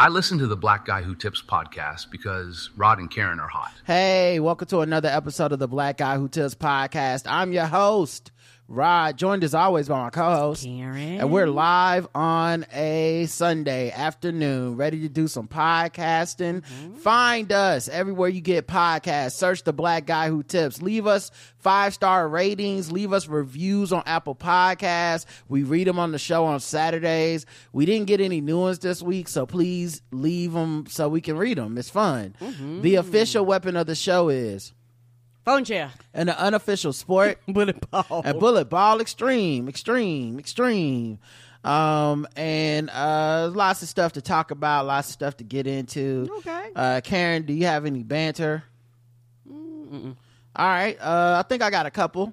I listen to the Black Guy Who Tips podcast because Rod and Karen are hot. Hey, welcome to another episode of the Black Guy Who Tips podcast. I'm your host, Rod, joined as always by my co-host, Karen. and we're live on a Sunday afternoon, ready to do some podcasting. Mm-hmm. Find us everywhere you get podcasts. Search the Black Guy Who Tips. Leave us five star ratings. Leave us reviews on Apple Podcasts. We read them on the show on Saturdays. We didn't get any new ones this week, so please leave them so we can read them. It's fun. Mm-hmm. The official weapon of the show is Phone chair. and the unofficial sport Bullet ball. and bullet ball extreme extreme extreme um and uh lots of stuff to talk about lots of stuff to get into Okay. uh karen do you have any banter all right uh i think i got a couple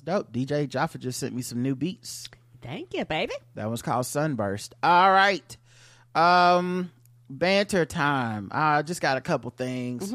That's dope. Dj jaffa just sent me some new beats. Thank you, baby. that was called sunburst. All right. Um banter time. I just got a couple things.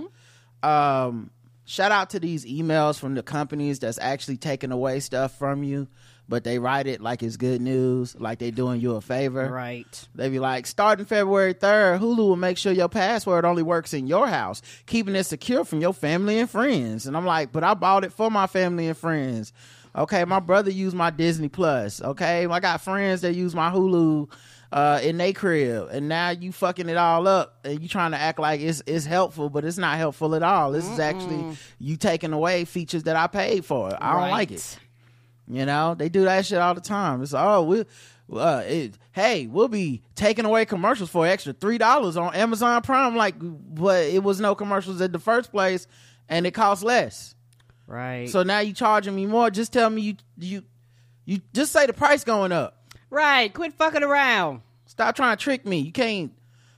Um shout out to these emails from the companies that's actually taking away stuff from you but they write it like it's good news like they doing you a favor Right. they be like starting february 3rd hulu will make sure your password only works in your house keeping it secure from your family and friends and i'm like but i bought it for my family and friends okay my brother used my disney plus okay i got friends that use my hulu uh, in they crib, and now you fucking it all up, and you trying to act like it's it's helpful, but it's not helpful at all. This is actually you taking away features that I paid for. I don't like it. You know, they do that shit all the time. It's oh, we, uh, it, hey, we'll be taking away commercials for extra three dollars on Amazon Prime. Like, but it was no commercials in the first place, and it costs less. Right. So now you charging me more. Just tell me you you you just say the price going up. right. Quit fucking around. Stop trying to trick me. You can't.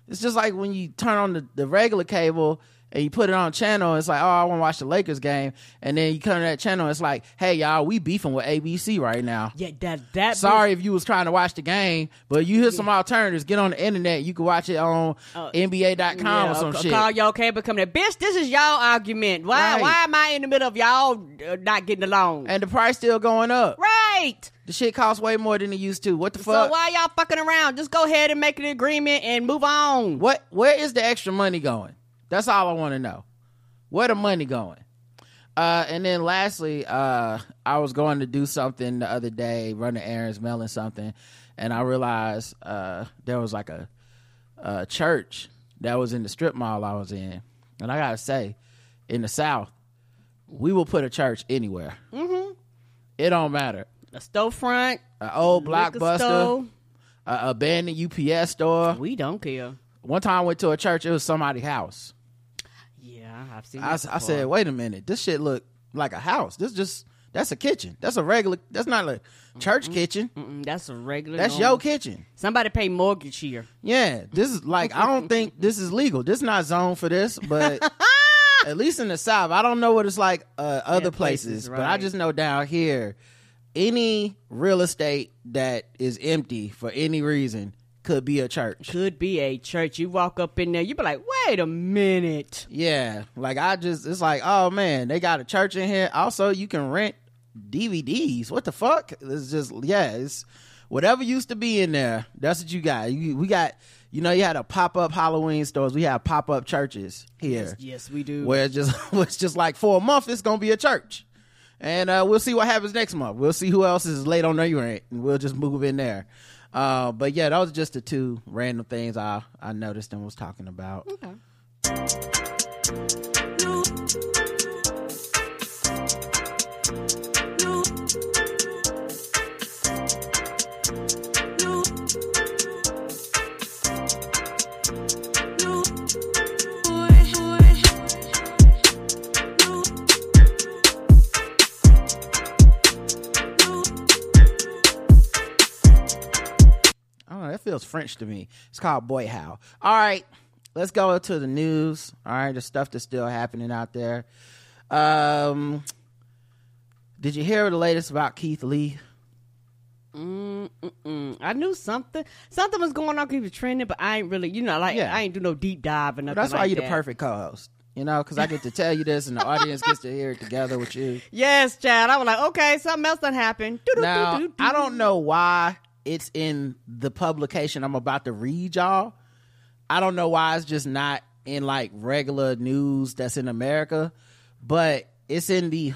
It's just like when you turn on the, the regular cable and you put it on channel. It's like, oh, I want to watch the Lakers game, and then you come to that channel. It's like, hey, y'all, we beefing with ABC right now. Yeah, that that. Sorry if you was trying to watch the game, but you hear some alternatives. Get on the internet. You can watch it on NBA.com Yeah, or some c- shit. Call your cable company. Bitch, this is y'all argument. Why Right. why am I in the middle of y'all uh, not getting along? and the price still going up. right. The shit costs way more than it used to. What the fuck? So why y'all fucking around? Just go ahead and make an agreement and move on. What? Where is the extra money going? That's all I want to know. Where the money going? Uh, and then lastly, uh, I was going to do something the other day, running errands, mailing something, and I realized uh, there was like a, a church that was in the strip mall I was in, and I gotta say, in the South, we will put a church anywhere. Mm-hmm. It don't matter. A storefront, An old blockbuster, store. a abandoned UPS store. We don't care. One time I went to a church, it was somebody's house. I've seen. I, I said, wait a minute, this shit look like a house. This just that's a kitchen. That's a regular. That's not a church kitchen. Mm-mm, that's a regular. That's normal- your kitchen. Somebody pay mortgage here. Yeah, this is like I don't think this is legal. This is not zoned for this, but at least in the South, I don't know what it's like uh, other Yeah, places, places, but I just know down here, any real estate that is empty for any reason could be a church. Could be a church. You walk up in there, you be like, wait a minute. Yeah, like I just it's like, oh man, they got a church in here. Also, you can rent DVDs. What the fuck? It's just yeah, it's whatever used to be in there. That's what you got. You, we got you know you had a pop up Halloween stores. We have pop up churches here. Yes, we do. Where it's just it's just like for a month it's gonna be a church. And uh, we'll see what happens next month. We'll see who else is late on their rent, and we'll just move in there. Uh, but yeah, those are just the two random things I I noticed and was talking about. Okay. Feels French to me. It's called Boy How. All right, let's go to the news. All right, the stuff that's still happening out there. Um, did you hear the latest about Keith Lee? Mm-mm. I knew something something was going on. Keith was trending, but I ain't really, you know, like Yeah. I ain't do no deep dive and nothing. That's why like you're the perfect co-host. You know, because I get to tell you this, and the audience gets to hear it together with you. Yes, Chad. I was like, okay, something else done happened. Now. I don't know why it's in the publication I'm about to read y'all. I don't know why it's just not in like regular news that's in America, but it's in the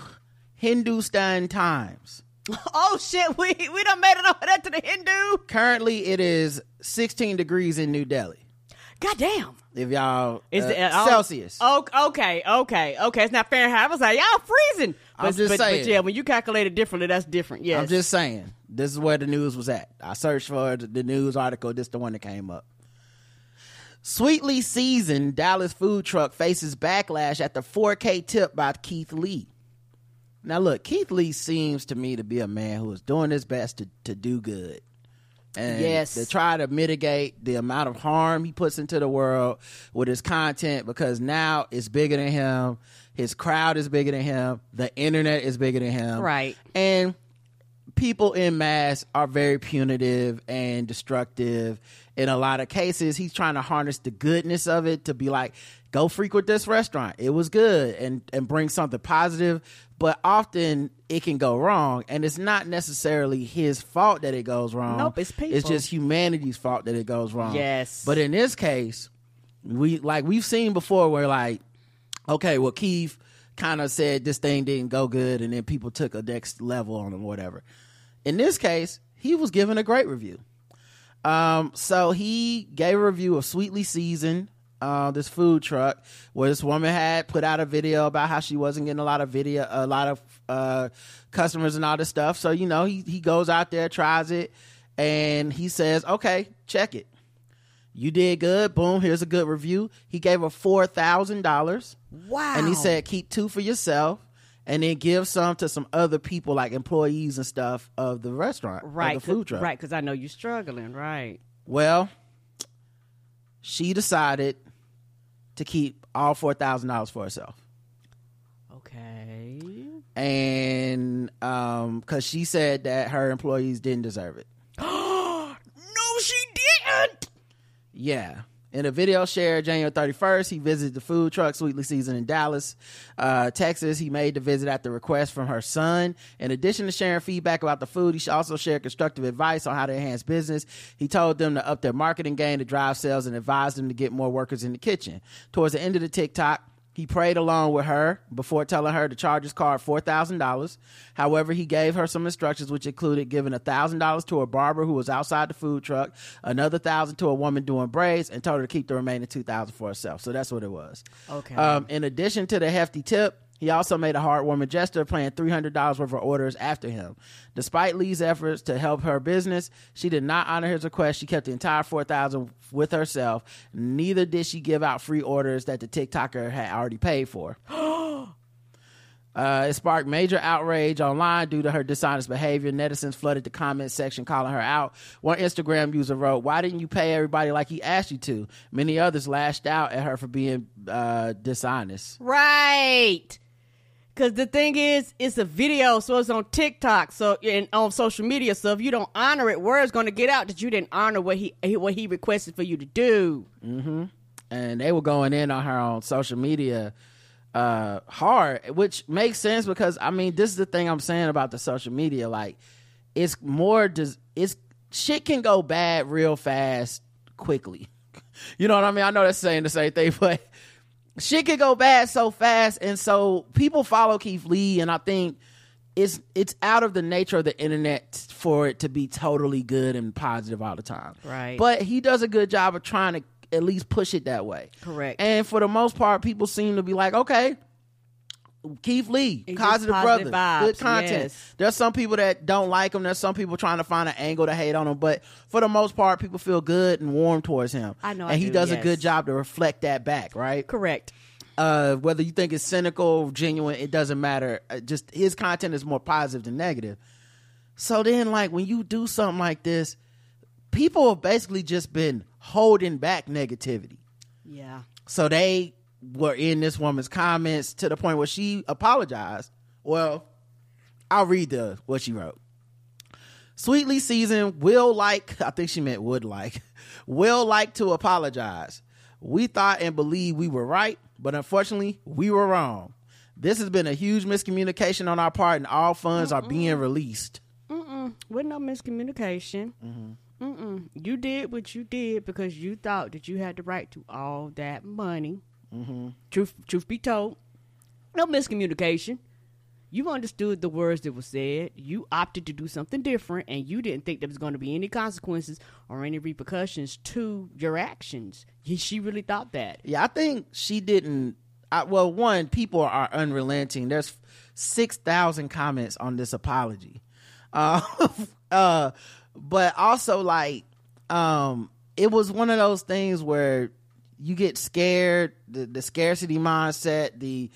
Hindustan Times. Oh shit, we we done made it over there to the Hindu. Currently, it is 16 degrees in New Delhi. God damn. If y'all Is uh, the uh, Celsius? Oh, okay, okay, okay. It's not Fahrenheit. I was like, y'all freezing. But, I'm just but, saying. But yeah, when you calculate it differently, that's different. Yes. I'm just saying. This is where the news was at. I searched for the the news article. This the one that came up. Sweetly seasoned Dallas food truck faces backlash at the 4K tip by Keith Lee. Now look, Keith Lee seems to me to be a man who is doing his best to, to do good. And Yes. to try to mitigate the amount of harm he puts into the world with his content because now it's bigger than him. His crowd is bigger than him. The internet is bigger than him. Right. And people in mass are very punitive and destructive. In a lot of cases, he's trying to harness the goodness of it to be like, go frequent this restaurant. It was good and, and bring something positive. But often it can go wrong. And it's not necessarily his fault that it goes wrong. Nope, it's people. It's just humanity's fault that it goes wrong. Yes. But in this case, we like we've seen before where like, okay, well Keith kind of said this thing didn't go good and then people took a next level on him or whatever. In this case, he was given a great review. Um, so he gave a review of Sweetly Seasoned, uh, this food truck, where this woman had put out a video about how she wasn't getting a lot of video, a lot of uh, customers and all this stuff. So you know, he he goes out there, tries it, and he says, "Okay, check it. You did good. Boom. Here's a good review." He gave her four thousand dollars. wow. And he said, keep two for yourself and then give some to some other people, like employees and stuff of the restaurant, of right, the food truck. right, because I know you're struggling. Right. Well, she decided to keep all $4,000 for herself. Okay. And um, because she said that her employees didn't deserve it. No, she didn't. Yeah. In a video shared January 31st, he visited the food truck Sweetly Season in Dallas, uh, Texas. He made the visit at the request from her son. In addition to sharing feedback about the food, he also shared constructive advice on how to enhance business. He told them to up their marketing game to drive sales and advised them to get more workers in the kitchen. Towards the end of the TikTok, he prayed along with her before telling her to charge his thousand dollars. However, he gave her some instructions, which included giving a thousand dollars to a barber who was outside the food truck, another thousand to a woman doing braids, and told her to keep the remaining two thousand for herself. So that's what it was. Okay. Um, in addition to the hefty tip, he also made a heartwarming gesture, playing three hundred dollars worth of orders after him. Despite Lee's efforts to help her business, she did not honor his request. She kept the entire four thousand with herself. Neither did she give out free orders that the TikToker had already paid for. Uh, it sparked major outrage online due to her dishonest behavior. Netizens flooded the comment section calling her out. One Instagram user wrote, Why didn't you pay everybody like he asked you to? Many others lashed out at her for being uh, dishonest. Right. Because the thing is, it's a video, so it's on TikTok, so and on social media. So if you don't honor it, word's going to get out that you didn't honor what he what he requested for you to do. and they were going in on her on social media uh hard which makes sense because i mean this is the thing i'm saying about the social media like it's more just it's shit can go bad real fast quickly you know what i mean i know that's saying the same thing but shit could go bad so fast and so people follow keith lee and i think it's it's out of the nature of the internet for it to be totally good and positive all the time Right. but he does a good job of trying to at least push it that way Correct. and for the most part people seem to be like okay Keith Lee, It's positive brother, vibes, good content. yes. There's some people that don't like him. There's some people trying to find an angle to hate on him, but for the most part, people feel good and warm towards him. I know I and he do, does a good job to reflect that back, right? Correct. uh, whether you think it's cynical, genuine, it doesn't matter. Uh, just his content is more positive than negative. So then, like when you do something like this, people have basically just been holding back negativity. Yeah. So they were in this woman's comments to the point where she apologized. Well, I'll read the what she wrote. Sweetly seasoned will like, I think she meant would like, will like to apologize. We thought and believed we were right, but unfortunately, we were wrong. This has been a huge miscommunication on our part, and all funds are being released. With no miscommunication. Mm-hmm. Mm-mm. You did what you did because you thought that you had the right to all that money. Mm-hmm. Truth, truth be told, no miscommunication. You understood the words that were said. You opted to do something different, and you didn't think there was going to be any consequences or any repercussions to your actions. She really thought that. Yeah, I think she didn't. I, well, one, people are unrelenting. There's six thousand comments on this apology, uh, uh, but also like, um, it was one of those things where you get scared, the, the scarcity mindset, the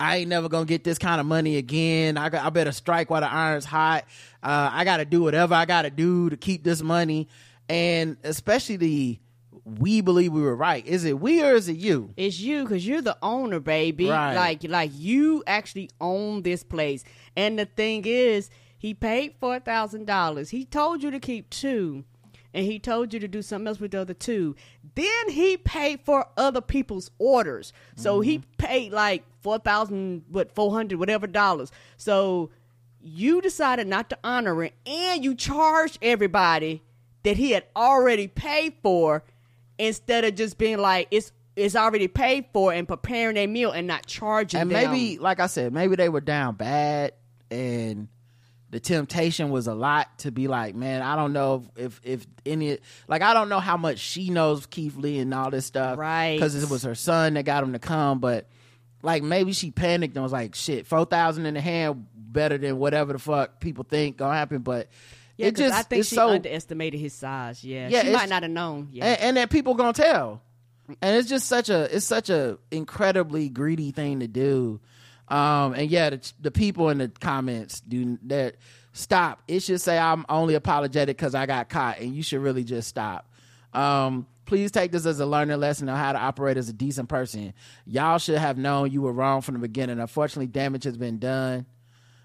I ain't never gonna get this kind of money again. I, got, I better strike while the iron's hot. Uh, I got to do whatever I got to do to keep this money, and especially the we believe we were right. Is it we or is it you? It's you because you're the owner, baby. Right. Like, like you actually own this place. And the thing is, he paid four thousand dollars. He told you to keep two, and he told you to do something else with the other two. Then he paid for other people's orders. So he mm-hmm. paid like four thousand, what four hundred, whatever dollars. So you decided not to honor it, and you charged everybody that he had already paid for instead of just being like it's it's already paid for and preparing a meal and not charging And them. maybe, like I said, maybe they were down bad, and the temptation was a lot to be like, man, I don't know if if, if any, like I don't know how much she knows Keith Lee and all this stuff, Right. Because it was her son that got him to come, but like maybe she panicked and was like, shit, four thousand in the hand better than whatever the fuck people think gonna happen, but. yeah, it just I think she so underestimated his size. Yeah, Yeah, she might not have known. Yeah, and, and that people gonna tell and it's just such a it's such a incredibly greedy thing to do um and yeah the, the people in the comments do that stop. It should say i'm only apologetic because i got caught and you should really just stop. Um please take this as a learning lesson on how to operate as a decent person. Y'all should have known you were wrong from the beginning. Unfortunately damage has been done.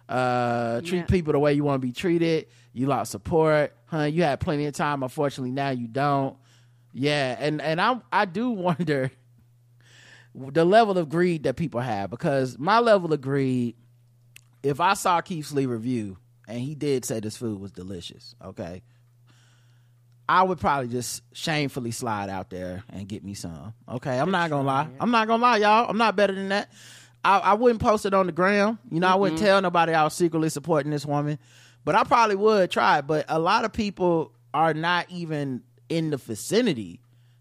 Uh treat Yeah. people the way you want to be treated. You lost support huh? You had plenty of time. Unfortunately now you don't. Yeah and and i i do wonder the level of greed that people have because my level of greed if i saw keith's lee review and he did say this food was delicious okay I would probably just shamefully slide out there and get me some. Okay, I'm not gonna lie. I'm not gonna lie, y'all. I'm not better than that. I, I wouldn't post it on the gram. You know, I wouldn't tell nobody I was secretly supporting this woman, but I probably would try. But a lot of people are not even in the vicinity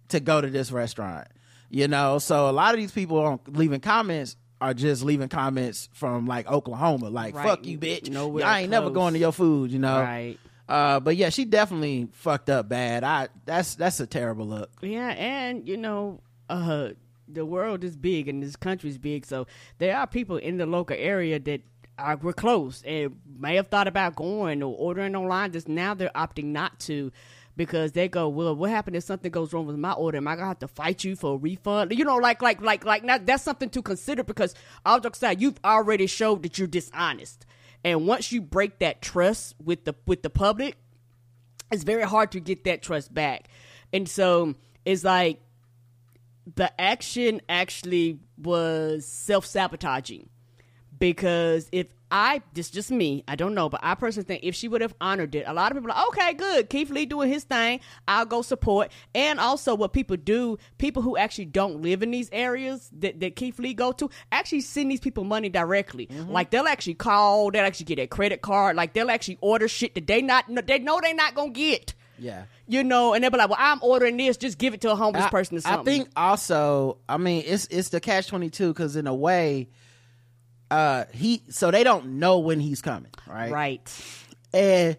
to go to this restaurant. You know, so a lot of these people on leaving comments are just leaving comments from like Oklahoma, like Right. "fuck you, bitch." Nowhere I ain't never going to your food. You know, Right. uh, but yeah, she definitely fucked up bad. I that's that's a terrible look. Yeah, and you know, uh, the world is big and this country is big, so there are people in the local area that are were close and may have thought about going or ordering online. Just now they're opting not to because they go, well, what happened if something goes wrong with my order? Am I gonna have to fight you for a refund? You know, like like like like now that's something to consider because all jokes aside, you've already showed that you're dishonest, and once you break that trust with the with the public, it's very hard to get that trust back. And so it's like the action actually was self sabotaging because if I this just me, I don't know, but I personally think if she would have honored it, a lot of people are like, okay, good, Keith Lee doing his thing, I'll go support. And also what people do, people who actually don't live in these areas that, that Keith Lee go to, actually send these people money directly. Mm-hmm. Like they'll actually call, they'll actually get a credit card, like they'll actually order shit that they not they know they not gonna get. Yeah. You know, and they'll be like, "Well, I'm ordering this. Just give it to a homeless I, person or I think also, I mean, it's it's the catch twenty two because in a way, uh, he so they don't know when he's coming, right? right. and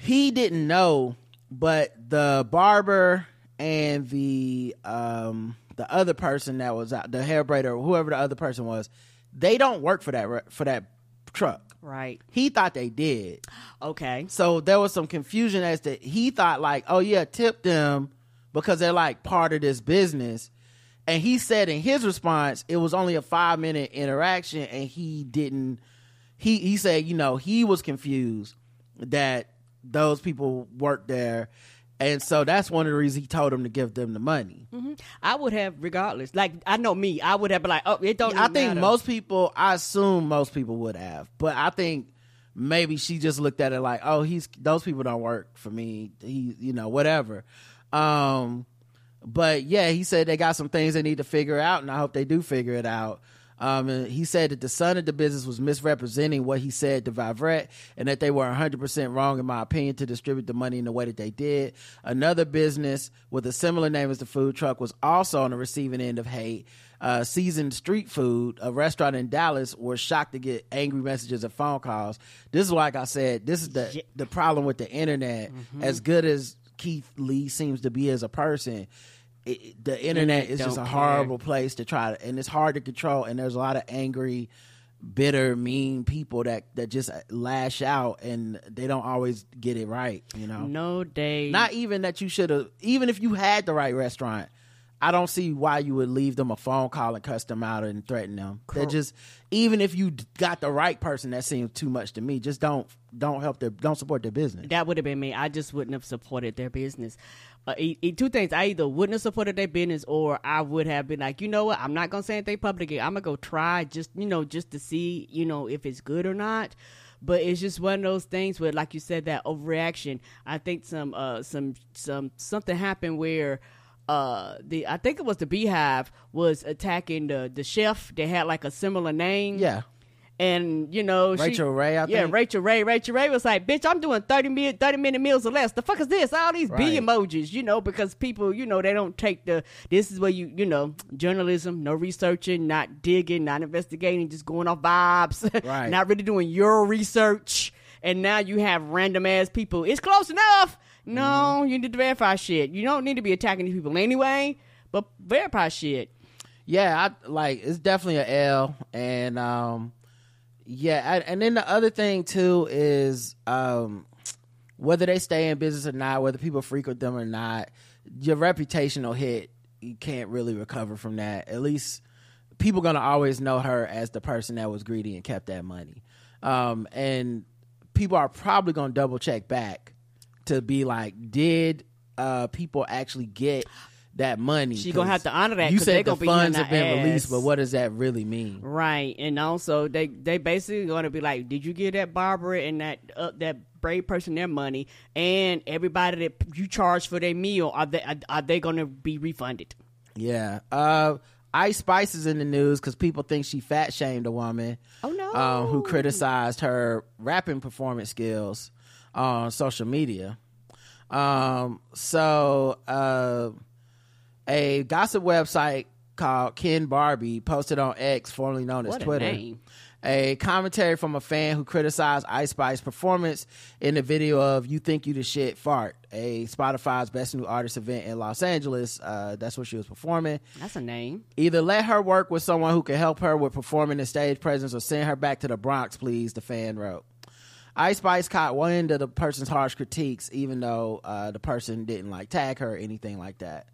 he didn't know, but the barber and the um the other person that was out, the hair braider, or whoever the other person was, they don't work for that for that truck. Right. He thought they did. Okay. So there was some confusion as to he thought like, oh yeah, tip them because they're like part of this business. And he said in his response, it was only a five minute interaction and he didn't he he said, you know, he was confused that those people worked there. And so that's one of the reasons he told him to give them the money. I would have regardless. Like I know me, I would have been like, oh, it don't. I think matter. most people, I assume most people would have, but I think maybe she just looked at it like, oh, he's those people don't work for me. He, you know, whatever. Um, but yeah, he said they got some things they need to figure out, and I hope they do figure it out. Um, and he said that the son of the business was misrepresenting what he said to Vivrette and that they were 100% wrong, in my opinion, to distribute the money in the way that they did. Another business with a similar name as the food truck was also on the receiving end of hate. Uh, Seasoned Street Food, a restaurant in Dallas, was shocked to get angry messages and phone calls. This is like I said, this is the, the problem with the internet. As good as Keith Lee seems to be as a person, it, the internet is just a don't horrible place to try to, and it's hard to control. And there's a lot of angry, bitter, mean people that that just lash out, and they don't always get it right. You know, no day. not even that you should have. Even if you had the right restaurant, I don't see why you would leave them a phone call and cuss them out and threaten them. They just even if you got the right person, that seems too much to me. Just don't don't help their don't support their business. that would have been me. I just wouldn't have supported their business. Uh, two things: I either wouldn't have supported their business, or I would have been like, you know what? I'm not gonna say anything publicly. I'm gonna go try just you know just to see you know if it's good or not. But it's just one of those things where, like you said, that overreaction. I think some uh some some something happened where uh the I think it was the BeyHive was attacking the the chef that had like a similar name. Yeah, And you know, she- Rachael Ray, I yeah, think. Rachael Ray. Rachael Ray was like, "Bitch, I'm doing 30 minute, 30 minute meals or less. The fuck is this? All these B Right. emojis, you know, because people, you know, they don't take the. This is where you, you know, journalism, no researching, not digging, not investigating, just going off vibes, Right. not really doing your research. And now you have random ass people. It's close enough. No, Mm-hmm. you need to verify shit. You don't need to be attacking these people anyway, but verify shit. yeah. I like it's definitely a L, and um, yeah, I, and then the other thing too is um, whether they stay in business or not, whether people frequent them or not, your reputational hit you can't really recover from that. At least people gonna always know her as the person that was greedy and kept that money, um, and people are probably gonna double check back to be like, did uh, people actually get that money? She gonna have to honor that You said the gonna be funds have been her released, but what does that really mean? Right, and also they they basically going to be like, did you give that Barbara and that uh, that brave person their money, and everybody that you charge for their meal are they are, are they going to be refunded? Yeah. Uh, Ice Spice is in the news because people think she fat shamed a woman. Oh, no. Um, who criticized her rapping performance skills on social media. Um, so uh, a gossip website called Ken Barbie posted on X, formerly known as What a Twitter, name. a commentary from a fan who criticized Ice Spice's performance in the video of "You Think You the Shit" fart, a Spotify's Best New Artist event in Los Angeles. Uh, that's where she was performing. That's a name. Either let her work with someone who can help her with performing and stage presence, or send her back to the Bronx, please. The fan wrote. Ice Spice caught wind of the person's harsh critiques, even though uh, the person didn't like tag her or anything like that.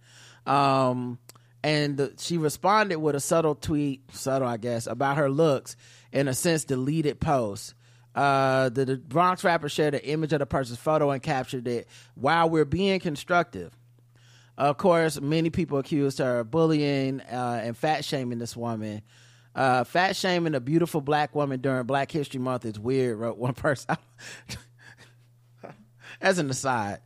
Um, and the, she responded with a subtle tweet, subtle I guess, about her looks in a sense deleted post. Uh, the, the Bronx rapper shared an image of the person's photo and captured it while we're being constructive. Of course, many people accused her of bullying uh, and fat shaming this woman. Uh, fat shaming a beautiful black woman during Black History Month is weird, wrote one person. As an aside,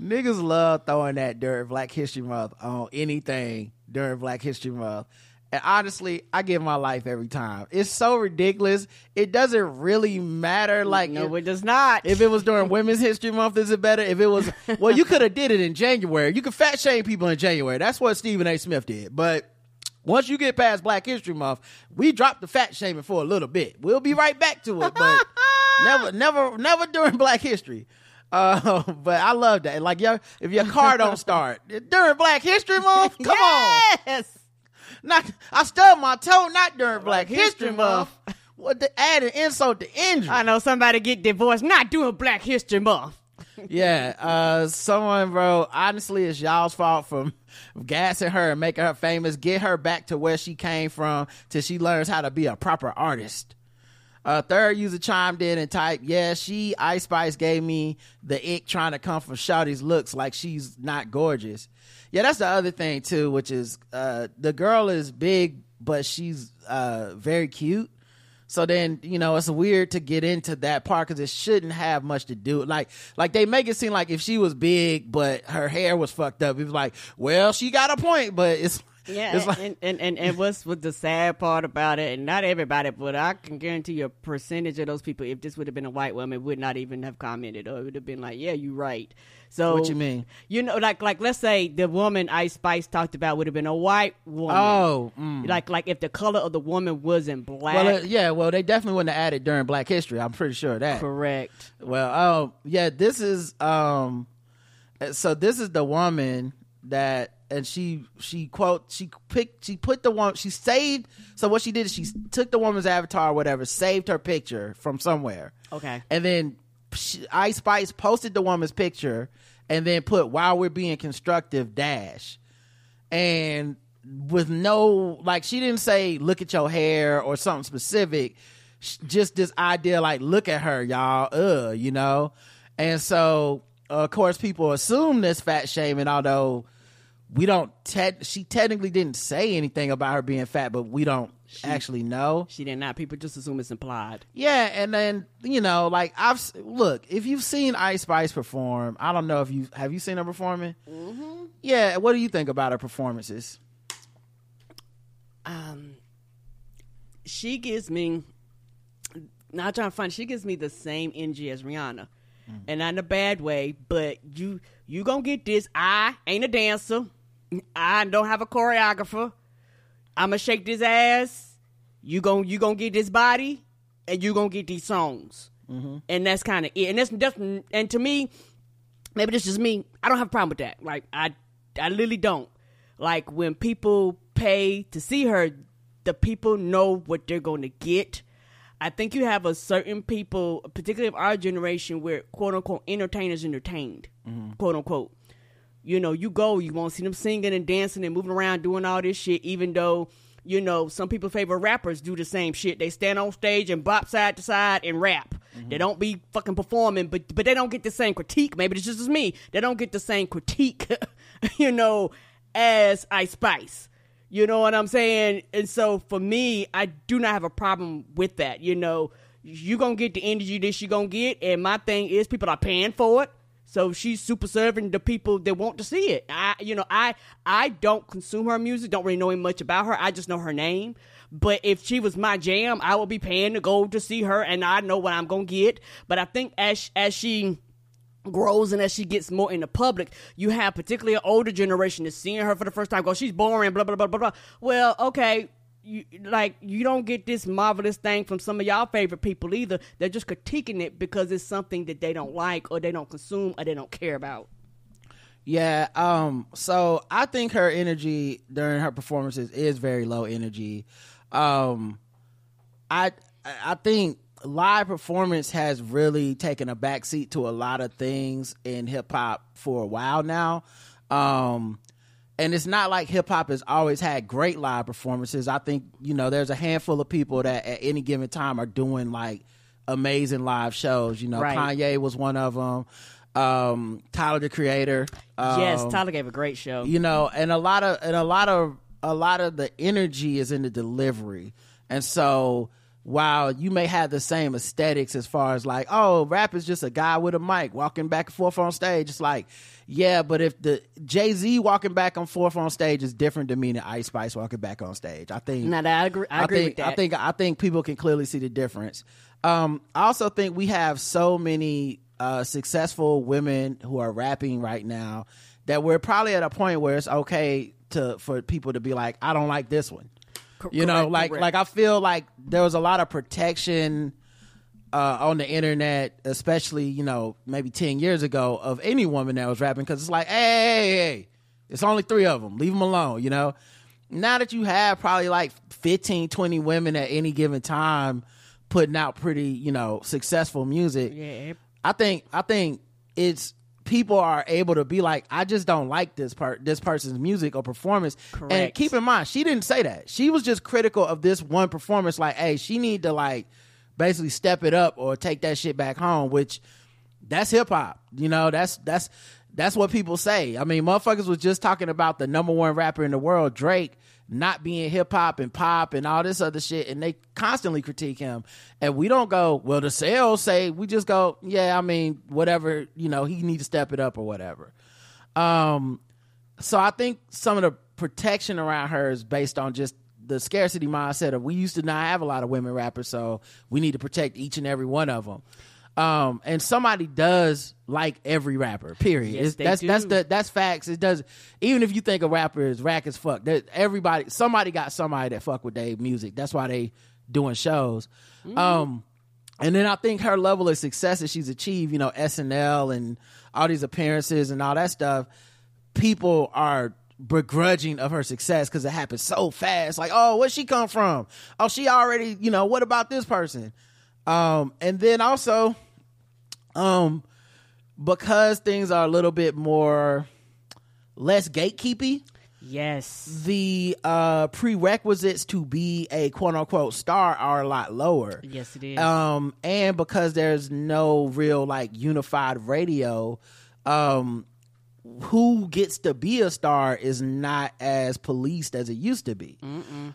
niggas love throwing that during Black History Month on anything during Black History Month. And honestly, I give my life every time. It's so ridiculous. It doesn't really matter. Like, no, if- it does not. if it was during Women's History Month, is it better? If it was, well, you could have did it in January. You could fat shame people in January. That's what Stephen A. Smith did. But once you get past Black History Month, we drop the fat shaming for a little bit. We'll be right back to it, but never, never, never during Black History. Uh, but I love that. Like, yo, if your car don't start during Black History Month, come on. yes. Not, I stubbed my toe not during Black History History Month. what the add an insult to injury. I know somebody get divorced not doing Black History Month. yeah, uh, someone wrote, honestly, it's y'all's fault for gassing her and making her famous. Get her back to where she came from till she learns how to be a proper artist. Uh, third user chimed in and typed, yeah, she, Ice Spice gave me the ick trying to come from Shawty's looks like she's not gorgeous. Yeah, that's the other thing too, which is, uh, the girl is big, but she's, uh, very cute. So then, you know, it's weird to get into that part because it shouldn't have much to do. Like, like they make it seem like if she was big, but her hair was fucked up, it was like, well, she got a point, but it's, Yeah, it's like, and, and, and, and what's what the sad part about it, and not everybody, but I can guarantee you a percentage of those people, if this would have been a white woman, would not even have commented, or it would have been like, "Yeah, you're right." So What you mean? You know, like like let's say the woman Ice Spice talked about would have been a white woman. oh, mm. like like if the color of the woman wasn't black. well, uh, yeah, well, they definitely wouldn't have added during Black History. I'm pretty sure of that. correct. Well, um, yeah, this is um, so this is the woman that, and she she quote she picked she put the one she saved. So what she did is she took the woman's avatar, or whatever, saved her picture from somewhere, Okay. and then Ice Spice posted the woman's picture, and then put while we're being constructive dash, and with no like she didn't say look at your hair or something specific. Just this idea like look at her y'all uh you know? And so of course people assume this fat shaming although we don't te- she technically didn't say anything about her being fat but we don't actually know She did not. People just assume it's implied. yeah, and then you know, like I've look if you've seen Ice Spice perform. I don't know if you have you seen her performing. Mm-hmm. Yeah, what do you think about her performances? um she gives me not trying to find she gives me the same energy as Rihanna. And not in a bad way, but you you gonna get this. I ain't a dancer. I don't have a choreographer. I'ma shake this ass. You gon' you gonna get this body, and you gonna get these songs. Mm-hmm. And that's kind of it. And that's, that's and to me, maybe this is me. I don't have a problem with that. Like I, I literally don't. Like when people pay to see her, the people know what they're going to get. I think you have a certain people, particularly of our generation, where quote unquote entertainers entertained, mm-hmm. quote unquote. You know, you go, you won't see them singing and dancing and moving around doing all this shit, even though, you know, some people favorite rappers do the same shit. They stand on stage and bop side to side and rap. Mm-hmm. They don't be fucking performing, but but they don't get the same critique. Maybe it's just as me. They don't get the same critique, you know, as Ice Spice. You know what I'm saying? And so for me, I do not have a problem with that. You know, you gonna get the energy that you gonna get, and my thing is people are paying for it. So she's super serving the people that want to see it. I, you know, I I don't consume her music. Don't really know much about her. I just know her name. But if she was my jam, I would be paying to go to see her, and I know what I'm gonna get. But I think as as she grows and as she gets more in the public, you have particularly an older generation that's seeing her for the first time. Go, she's boring, blah blah blah blah blah. Well, okay. You, like you don't get this marvelous thing from some of y'all favorite people either. They're just critiquing it because it's something that they don't like or they don't consume or they don't care about. Yeah, um, so I think her energy during her performances is very low energy. Um, I I think live performance has really taken a backseat to a lot of things in hip hop for a while now. Um, and it's not like hip hop has always had great live performances. I think you know there's a handful of people that at any given time are doing like amazing live shows. You know, Right. Kanye was one of them. Um, Tyler the Creator. yes, um, Tyler gave a great show. you know and a lot of and a lot of a lot of the energy is in the delivery and so while you may have the same aesthetics as far as like oh rap is just a guy with a mic walking back and forth on stage it's like yeah but if the jay-z walking back and forth on stage is different than me and ice spice walking back on stage i think Now that I agree, I agree think, with that. I think I think people can clearly see the difference. Um, I also think we have so many uh, successful women who are rapping right now that we're probably at a point where it's okay to for people to be like, I don't like this one. You know, like correct. like I feel like there was a lot of protection uh, on the internet, especially you know maybe ten years ago, of any woman that was rapping because it's like, hey, hey, hey, it's only three of them, leave them alone. You know, now that you have probably like 15, 20 women at any given time putting out pretty, you know, successful music. Yeah. I think I think it's people are able to be like, I just don't like this part this person's music or performance. And keep in mind, she didn't say that. She was just critical of this one performance, like, hey, she need to like basically step it up or take that shit back home, which that's hip hop. You know, that's that's that's what people say. I mean, motherfuckers was just talking about the number one rapper in the world, Drake, not being hip hop and pop and all this other shit, and they constantly critique him. And we don't go, well, the sales say we just go, yeah, I mean, whatever, you know, he need to step it up or whatever. Um, so I think some of the protection around her is based on just the scarcity mindset of we used to not have a lot of women rappers, so we need to protect each and every one of them. Um, and somebody does like every rapper. Period. Yes, It's- they that's that's the that's facts. It does. Even if you think a rapper is rack as fuck, there, everybody somebody got somebody that fuck with their music. That's why they doing shows. Mm-hmm. Um, and then I think her level of success that she's achieved, you know, SNL and all these appearances and all that stuff, people are begrudging of her success because it happened so fast. Like, oh, where she come from? Oh, she already, you know, what about this person? Um, and then also, um, because things are a little bit more less gatekeepy, Yes. the uh prerequisites to be a quote unquote star are a lot lower. Yes, it is. Um, and because there's no real like unified radio, um, who gets to be a star is not as policed as it used to be.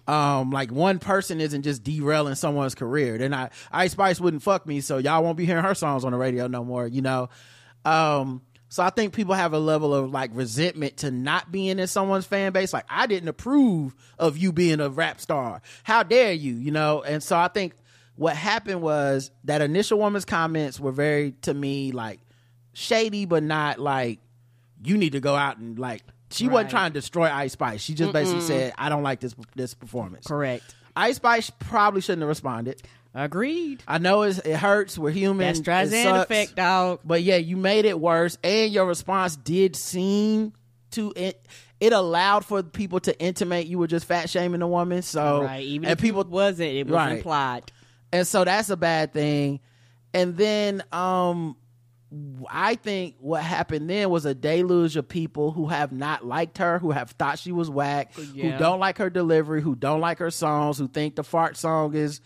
Um, like one person isn't just derailing someone's career. They're not. Ice Spice wouldn't fuck me, so y'all won't be hearing her songs on the radio no more. You know. Um, so I think people have a level of like resentment to not being in someone's fan base. Like I didn't approve of you being a rap star. How dare you? You know. And so I think what happened was that initial woman's comments were very to me like shady, but not like you need to go out and like. She wasn't trying to destroy Ice Spice. She just basically said, "I don't like this this performance." Correct. Ice Spice probably shouldn't have responded. Agreed. I know it's, it hurts. We're human. That it Streisand effect, dog. But yeah, you made it worse, and your response did seem to it. It allowed for people to intimate you were just fat shaming a woman. So right. Even and if people it wasn't, it was Right. implied. and so that's a bad thing. And then um I think what happened then was a deluge of people who have not liked her, who have thought she was whack, Yeah. who don't like her delivery, who don't like her songs, who think the fart song is,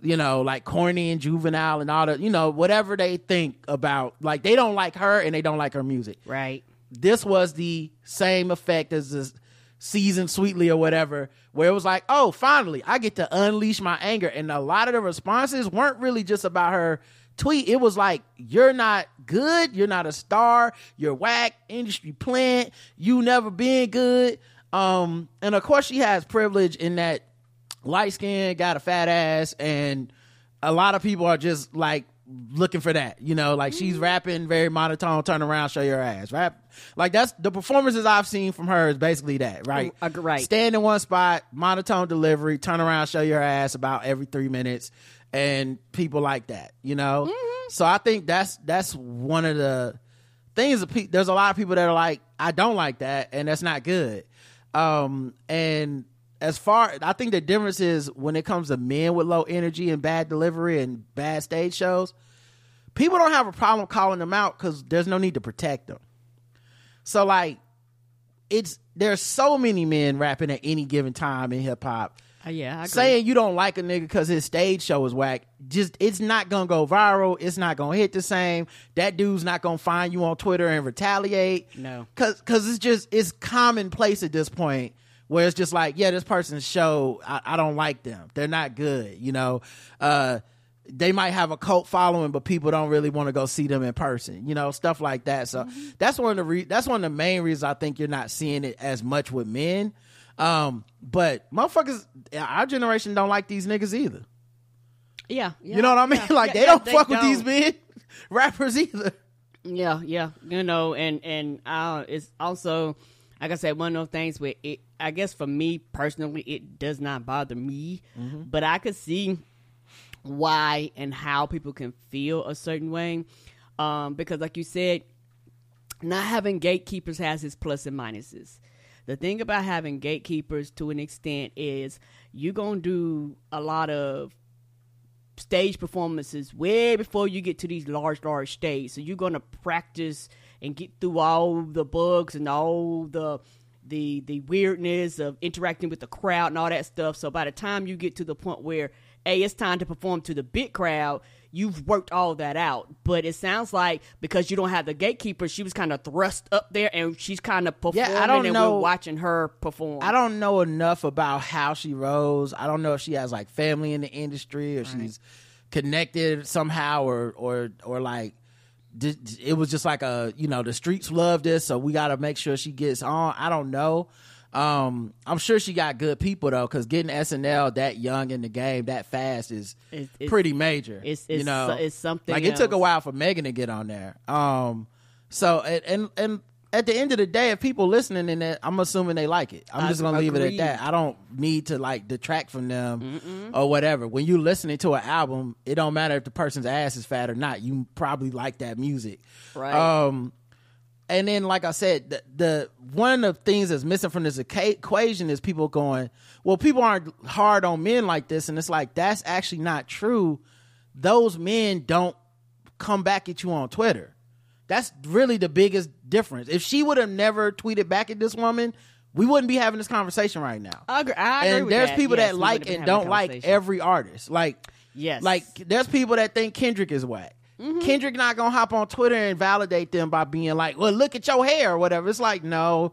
you know, like corny and juvenile and all that, you know, whatever they think about. Like they don't like her and they don't like her music Right. this was the same effect as the season sweetly or whatever where it was like oh finally i get to unleash my anger and a lot of the responses weren't really just about her tweet it was like you're not good. You're not a star. You're whack. Industry plant. You never been good. Um and of course she has privilege in that light skin got a fat ass and a lot of people are just like looking for that you know? Like she's rapping very monotone turn around show your ass. Rap like that's the performances i've seen from her is basically that right? Uh, right. stand in one spot monotone delivery turn around show your ass about every three minutes and people like that you know? So i think that's that's one of the things that pe- there's a lot of people that are like i don't like that and that's not good. Um and as far i think the difference is when it comes to men with low energy and bad delivery and bad stage shows people don't have a problem calling them out because there's no need to protect them. So like it's there's so many men rapping at any given time in hip-hop Uh, yeah. I agree. saying you don't like a nigga because his stage show is whack just it's not gonna go viral it's not gonna hit the same that dude's not gonna find you on twitter and retaliate No. because because it's just it's commonplace at this point where it's just like yeah this person's show I, I don't like them they're not good you know uh they might have a cult following but people don't really want to go see them in person you know stuff like that so that's one of the re- that's one of the main reasons i think you're not seeing it as much with men um but motherfuckers our generation don't like these niggas either yeah, yeah. you know what i mean yeah, like yeah, they don't fuck with these don't. men rappers either Yeah, yeah, you know, and and uh, it's also, like I said, one of those things where it. I guess for me personally, it does not bother me, but I could see why and how people can feel a certain way, um, because like you said, not having gatekeepers has its plus and minuses. The thing about having gatekeepers to an extent is you're gonna do a lot of stage performances way before you get to these large, large stages. So you're gonna practice and get through all the bugs and all the the the weirdness of interacting with the crowd and all that stuff. So by the time you get to the point where hey, it's time to perform to the big crowd, you've worked all that out. But it sounds like because you don't have the gatekeeper, she was kind of thrust up there and she's kind of performing Yeah, I don't and know- we're watching her perform. I don't know enough about how she rose. I don't know if she has like family in the industry or she's connected somehow or or or like d- d- it was just like a you know the streets love this so we got to make sure she gets on. I don't know. Um, I'm sure she got good people though, because getting SNL that young in the game that fast is It's- it's- pretty major. it's- you know, it's something Like it took a while for Megan to get on there. Um, so and and, and at the end of the day, if people listening in that, I'm assuming they like it. I'm just gonna leave it at that. I don't need to like detract from them or whatever. When you listening to an album, it don't matter if the person's ass is fat or not. You probably like that music, Right. Um, and then like I said, the, the one of the things that's missing from this equa- equation is people going, well, people aren't hard on men like this, and it's like that's actually not true. Those men don't come back at you on Twitter. That's really the biggest difference. If she would have never tweeted back at this woman, we wouldn't be having this conversation right now. I agree, I agree and there's that. people Yes, that like and don't like every artist. Like, Yes. like there's people that think Kendrick is whack. Mm-hmm. Kendrick not gonna hop on Twitter and validate them by being like, "Well, look at your hair" or whatever. It's like, no,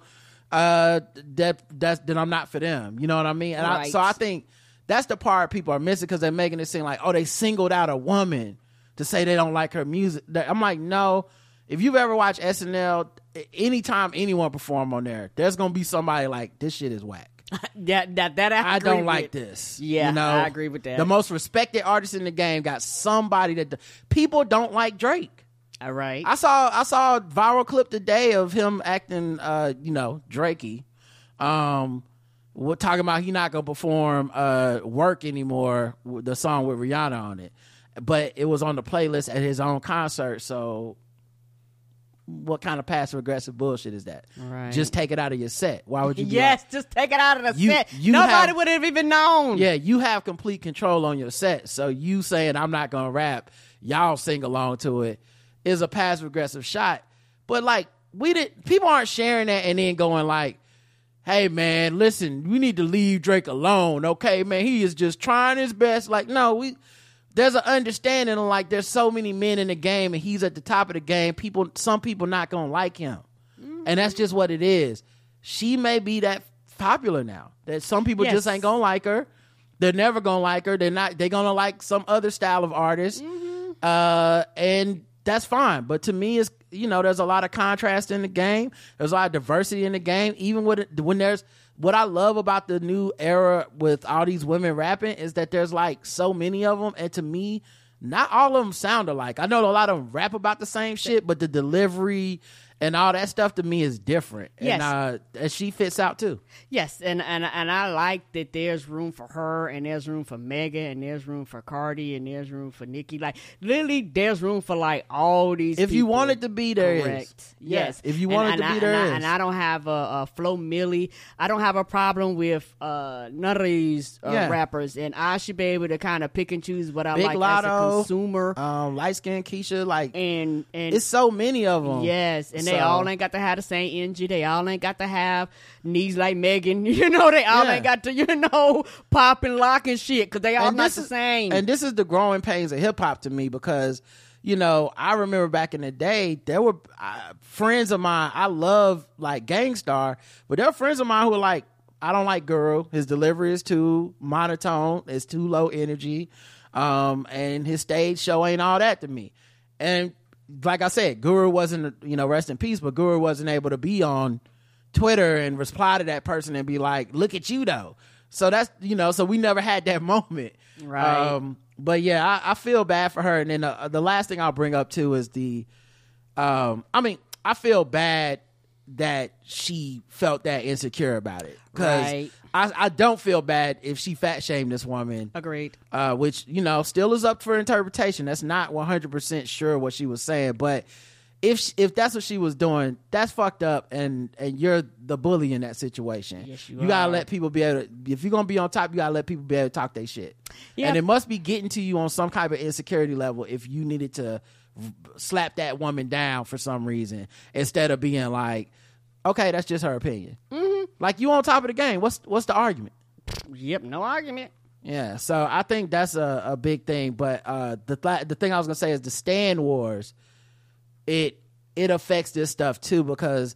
uh, that that's then I'm not for them. You know what I mean? And I, so I think that's the part people are missing because they're making it seem like, oh, they singled out a woman to say they don't like her music. I'm like, no. If you've ever watched SNL, anytime anyone perform on there, there's gonna be somebody like this shit is whack. that that that I, I don't like this. Yeah, you know? I agree with that. The most respected artist in the game got somebody that people don't like Drake. All right. I saw I saw a viral clip today of him acting, uh, you know, Drakey. Um, we're talking about he not gonna perform uh work anymore. with The song with Rihanna on it, but it was on the playlist at his own concert. So, what kind of passive aggressive bullshit is that? Right. Just take it out of your set. Why would you? yes, like- just take it out of the You- set. you Nobody would have even known. Yeah, you have complete control on your set. So you saying I'm not gonna rap, y'all sing along to it, is a passive aggressive shot. But like we did people aren't sharing that and then going like, hey man, listen, we need to leave Drake alone. Okay, man, he is just trying his best. Like, no, we there's an understanding of like there's so many men in the game and he's at the top of the game. People some people not gonna like him. And that's just what it is. She may be that popular now. That some people just ain't gonna like her. They're never gonna like her. They're not they're gonna like some other style of artist. Uh and that's fine. But to me it's you know, there's a lot of contrast in the game. There's a lot of diversity in the game. Even with when there's what I love about the new era with all these women rapping is that there's like so many of them, and to me, not all of them sound alike. I know a lot of them rap about the same shit, but the delivery and all that stuff to me is different. Yes. And, uh, and she fits out too. Yes, and, and and I like that there's room for her, and there's room for Megan, and there's room for Cardi, and there's room for Nicki. Like literally, there's room for like all these. If you people. want it to be, there correct. Yeah, Yes, if you And- want it and to I- be, there and I. And I don't have a, a Flo Milli. I don't have a problem with uh, none of these uh, Yeah. rappers, and I should be able to kind of pick and choose what I Big like as a Latto, consumer. Um, light skinned Keisha, like and and it's so many of them. Yes, and they So- all ain't got to have the same energy. They all ain't got to have knees like Megan. You know, they all Yeah. ain't got to, you know, pop and lock and shit because they all And not the is- same. And this is the growing pains of hip hop to me because, you know, I remember back in the day, there were uh, friends of mine. I love like Gang Starr, but there were friends of mine who were like, I don't like Guru. His delivery is too monotone. It's too low energy. Um, and his stage show ain't all that to me. And like I said, Guru wasn't, you know, rest in peace, but Guru wasn't able to be on Twitter and reply to that person and be like, "Look at you though." So that's you know, so we never had that moment, Right. Um, but yeah, I, I feel bad for her. And then uh, the last thing I'll bring up too is the, um, I mean, I feel bad that she felt that insecure about it because Right. I, I don't feel bad if she fat shamed this woman Agreed. uh, which you know still is up for interpretation. That's not one hundred percent sure what she was saying, but if sh- if that's what she was doing, that's fucked up, and and you're the bully in that situation. Yes, you you gotta let people be able. to If you're gonna be on top, you gotta let people be able to talk their shit. Yeah. And it must be getting to you on some type of insecurity level if you needed to slap that woman down for some reason instead of being like, okay, that's just her opinion. Mm-hmm. Like you on top of the game. What's what's the argument? Yep, no argument. Yeah, so I think that's a, a big thing. But uh, the th- the thing I was gonna say is the stand wars. It it affects this stuff too because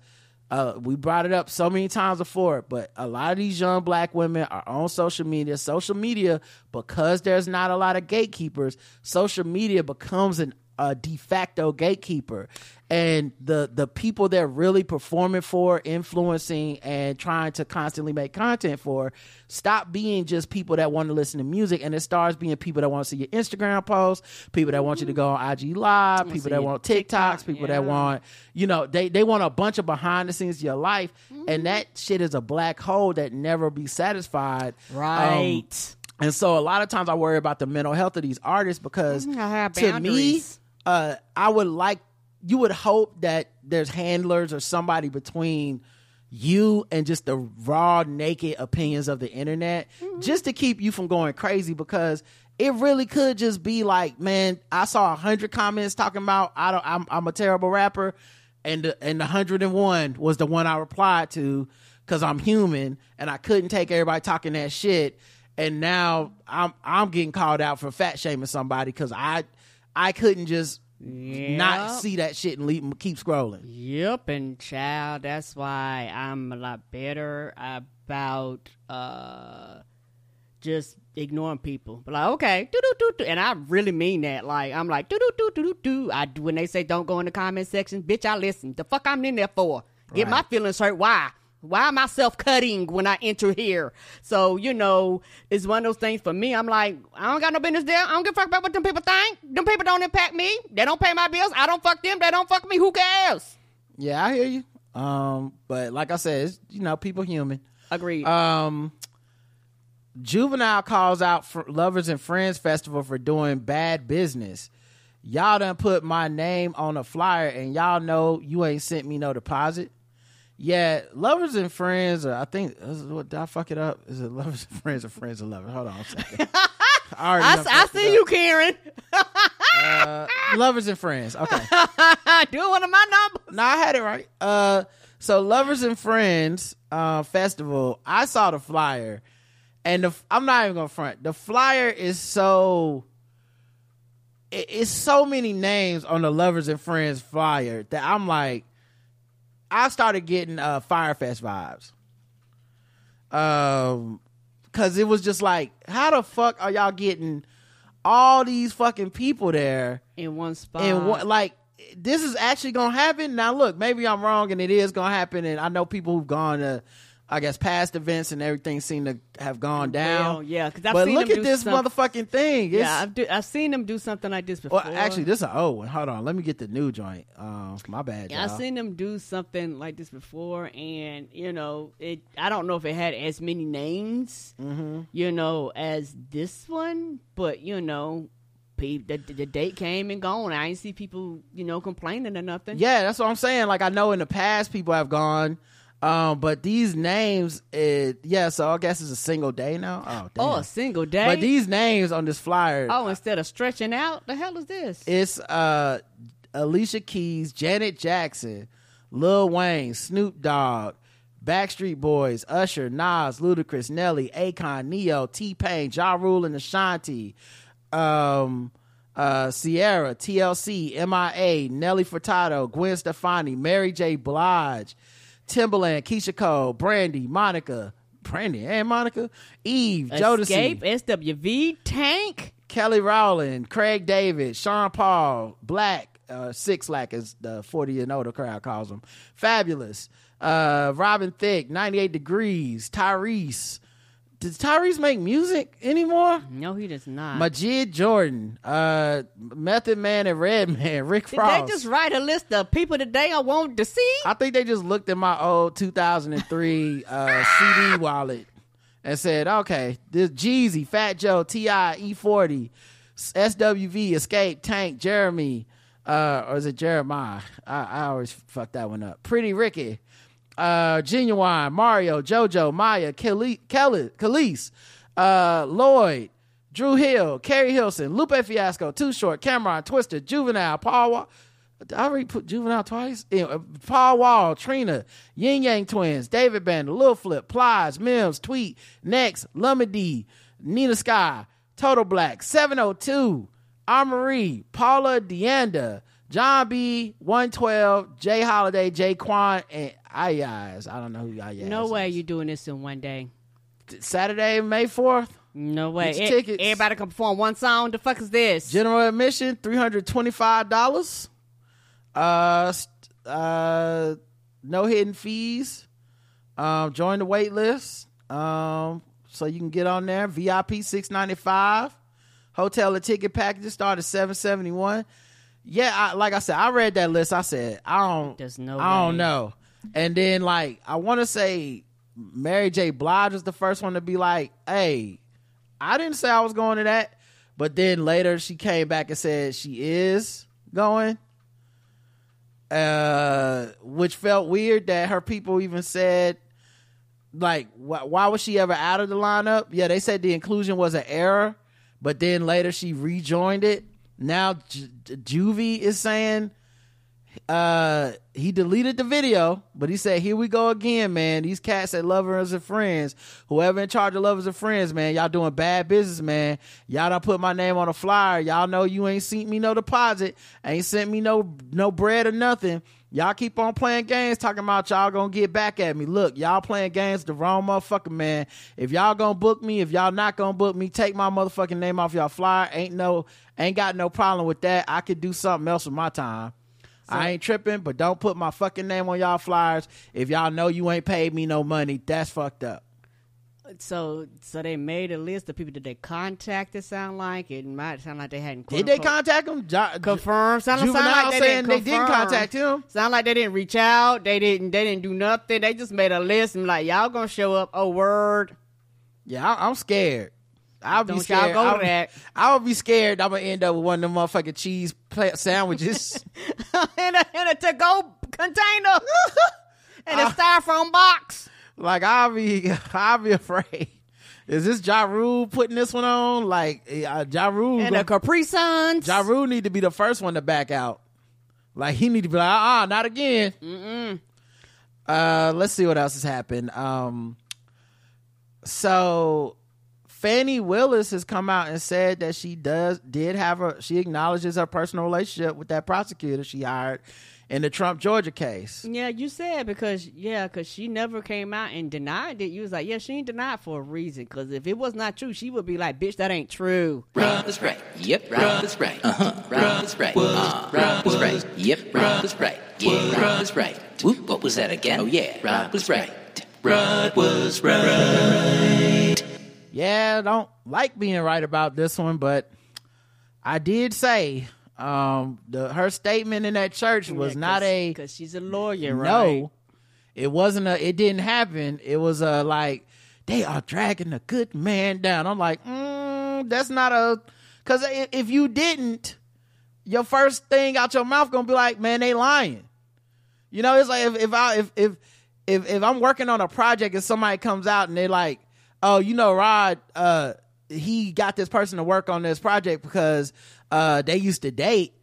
uh, we brought it up so many times before. But a lot of these young black women are on social media. Social media because there's not a lot of gatekeepers. Social media becomes an a de facto gatekeeper and the the people they're really performing for influencing and trying to constantly make content for stop being just people that want to listen to music and it starts being people that want to see your instagram posts people that want you to go on ig live people that want tiktoks TikTok, people yeah. that want you know they they want a bunch of behind the scenes of your life and that shit is a black hole that never be satisfied Um, Right. and so a lot of times I worry about the mental health of these artists because Mhm, have to me, uh, I would like you would hope that there's handlers or somebody between you and just the raw naked opinions of the internet mm-hmm. just to keep you from going crazy because it really could just be like man i saw a hundred comments talking about i don't i'm, I'm a terrible rapper and the, and the 101 was the one i replied to because i'm human and i couldn't take everybody talking that shit. And now i'm i'm getting called out for fat shaming somebody because i i couldn't just not see that shit and leave, keep scrolling Yep, and child, that's why I'm a lot better about uh just ignoring people. But like, okay, do do do do, and I really mean that. Like, I'm like, do do do do do do. I when they say don't go in the comment section, bitch, I listen. The fuck I'm in there for? Get my feelings hurt. Why? Why am I self cutting when I enter here? So, you know, it's one of those things for me. I'm like, I don't got no business there. I don't give a fuck about what them people think. Them people don't impact me. They don't pay my bills. I don't fuck them. They don't fuck me. Who cares? Yeah, I hear you. Um, but like I said, it's, you know, people human. Agreed. Um, Juvenile calls out for Lovers and Friends Festival for doing bad business. Y'all done put my name on a flyer, and y'all know you ain't sent me no deposit. Yeah, Lovers and Friends. Or I think what did I fuck it up? Is it Lovers and Friends or Friends and Lovers? Hold on a second. I, I, I see you, Karen. Lovers and Friends. Okay. do one of my numbers. No, I had it right. Uh, so Lovers and Friends uh, festival. I saw the flyer, and the, I'm not even gonna front. The flyer is so. it- It's so many names on the Lovers and Friends flyer that I'm like, I started getting uh, Fyre Fest vibes. Um, cause it was just like, how the fuck are y'all getting all these fucking people there? In one spot. and what like this is actually gonna happen now look maybe i'm wrong and it is gonna happen and i know people who've gone to i guess past events and everything seem to have gone down Well, yeah, 'cause I've but seen look them at do this some- motherfucking thing it's, yeah, I've, do, I've seen them do something like this before. well actually this is an old one hold on let me get the new joint um my bad Yeah, y'all. I've seen them do something like this before, and you know, it. I don't know if it had as many names, Mm-hmm. you know, as this one, but you know, the, the date came and gone. I didn't see people, you know, complaining or nothing. yeah that's what i'm saying like i know in the past people have gone um but these names it yeah so i guess it's a single day now oh damn. Oh, a single day. but these names on this flyer oh, instead of stretching out, the hell is this? It's uh Alicia Keys, Janet Jackson, Lil Wayne, Snoop Dogg, Backstreet Boys, Usher, Nas, Ludacris, Nelly, Akon, Ne-Yo, T Pain, Ja Rule, and Ashanti, um, uh, Ciara, TLC, MIA, Nelly Furtado, Gwen Stefani, Mary J. Blige, Timbaland, Keyshia Cole, Brandy, Monica, Brandy and Monica, Eve, Xscape, Jodeci, SWV, Tank. Kelly Rowland, Craig David, Sean Paul, Black, uh, Six Lack as the 40 and older crowd calls them, Fabolous, uh, Robin Thicke, 98 Degrees, Tyrese. Does Tyrese make music anymore? No, he does not. Majid Jordan, uh, Method Man and Redman, Rick Did Frost. they just write a list of people today I want to see? I think they just looked at my old 2003 uh, CD wallet and said, okay, this Jeezy, Fat Joe, T.I., E40, SWV, Xscape, Tank, Jeremy, Uh, or is it Jeremiah? I, I always fuck that one up. Pretty Ricky, uh, Ginuwine, Mario, JoJo, Maya, Kelly, Kelly, uh, Lloyd, Dru Hill, Keri Hilson, Lupe Fiasco, Too Short, Cam'ron, Twista, Juvenile, Paul. Wa- Did I already put Juvenile twice? Yeah, uh, Paul Wall, Trina, Ying Yang Twins, David Band, Lil Flip, Plies, Mims, Tweet, Next, Lumidee, Nina Sky, Total Black, 702, Amerie, Paula DeAnda, Jon B, 112, J. Holiday, J-Kwon, and Ayaz. I don't know who Ayaz No is. No way you doing this in one day. Saturday, May 4th. No way. E- tickets. Everybody can perform one song. The fuck is this? General admission, three hundred twenty-five dollars. Uh, uh, no hidden fees. Um, join the wait list. Um, so you can get on there. VIP six ninety-five. Hotel and ticket packages start at seven seventy-one. Yeah, I, like I said, I read that list. I said, I don't, There's no I don't know. And then like, I want to say, Mary J. Blige was the first one to be like, "Hey, I didn't say I was going to that, but then later she came back and said she is going. Uh, which felt weird that her people even said, like, wh- why was she ever out of the lineup? Yeah, they said the inclusion was an error, but then later she rejoined it. Now Ju- Juvie is saying uh he deleted the video but he said here we go again man. These cats at lovers and friends. Whoever in charge of lovers and friends man y'all doing bad business man. Y'all don't put my name on a flyer. Y'all know you ain't sent me no deposit. Ain't sent me no no bread or nothing. Y'all keep on playing games talking about y'all gonna get back at me. Look y'all playing games the wrong motherfucker man. If y'all gonna book me if y'all not gonna book me take my motherfucking name off y'all flyer. Ain't no ain't got no problem with that. I could do something else with my time I ain't tripping, but don't put my fucking name on y'all flyers if y'all know you ain't paid me no money. That's fucked up. So, so they made a list of people that they contacted. Sound like it might sound like they hadn't. Did they quote-unquote contact him? Jo- confirm? Sound, sound like they didn't they didn't contact him. Sound like they didn't reach out. They didn't. They didn't do nothing. They just made a list and like y'all gonna show up. Oh word. Yeah, I, I'm scared. I'll be Don't y'all scared. go I'll, be scared. I'm gonna end up with one of them motherfucking cheese sandwiches. in a in a to go container. in a styrofoam box. like I'll be, I'll be afraid. Is this Ja Rule putting this one on? Like uh, Ja Rule, And gonna- a Capri Suns. Ja Rule need to be the first one to back out. Like he need to be like, ah, not again. Mm-mm. Uh, let's see what else has happened. Um, so Fani Willis has come out and said that she does did have a she acknowledges her personal relationship with that prosecutor she hired in the Trump Georgia case. Yeah, you said because yeah, because she never came out and denied it. You was like, yeah, she ain't denied for a reason. Because if it was not true, she would be like, bitch, that ain't true. Rob is right. Yep, Rob is right. Uh huh. Rob is right. Uh, Rob is right. Yep, Rob is right. Yeah, Rob is right. Whoop, what was that again? Oh yeah, Rob was right. Rod was right. Yeah, I don't like being right about this one, but I did say um the her statement in that church was not a because she's a lawyer, right? no. It wasn't a. It didn't happen. It was a like they are dragging a good man down. I'm like, mm, that's not a. Because if you didn't, your first thing out your mouth gonna be like, man, they lying. You know, it's like if if I if if if if I'm working on a project and somebody comes out and they like, oh, you know, Rod, uh, he got this person to work on this project because uh they used to date.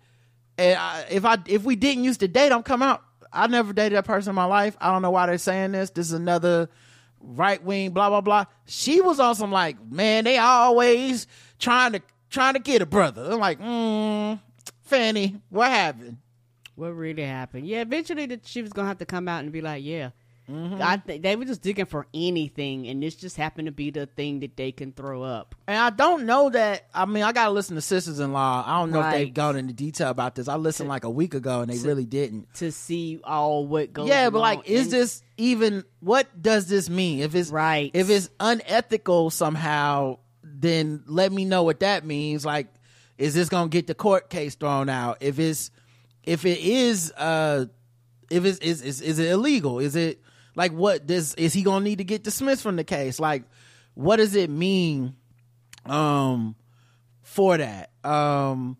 And I, if I if we didn't used to date, I'm come out. I never dated that person in my life. I don't know why they're saying this. This is another right wing, blah blah blah. She was some like, man, they always trying to trying to get a brother. I'm like, mm, Fani, what happened? What really happened? Yeah, eventually the, she was gonna have to come out and be like, yeah. Mm-hmm. I they were just digging for anything, and this just happened to be the thing that they can throw up. And I don't know that. I mean, I gotta listen to Sisters in Law. I don't know if they've gone into detail about this. I listened like a week ago, and they really didn't. to see all what goes. On. Yeah, but like, is And- this even? What does this mean? If it's Right. if it's unethical somehow, then let me know what that means. Like, is this gonna get the court case thrown out? If it's if it is, uh, if it's is is, is it illegal? Is it like what does is he gonna need to get dismissed from the case? Like, what does it mean? Um, for that. Um,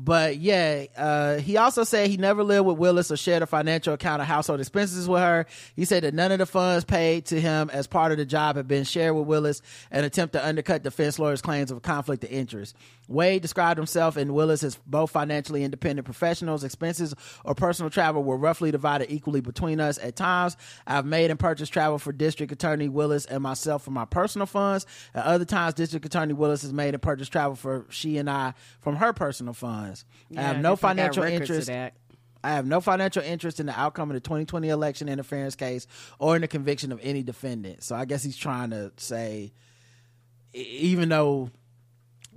but yeah, uh, he also said he never lived with Willis or shared a financial account of household expenses with her. He said that none of the funds paid to him as part of the job had been shared with Willis, an attempt to undercut defense lawyers' claims of conflict of interest. Wade described himself and Willis as both financially independent professionals. Expenses or personal travel were roughly divided equally between us. At times, I've made and purchased travel for District Attorney Willis and myself from my personal funds. At other times, District Attorney Willis has made and purchased travel for she and I from her personal funds. I have no guess I got financial interest. I have no financial interest in the outcome of the 2020 election interference case or in the conviction of any defendant. So I guess he's trying to say, even though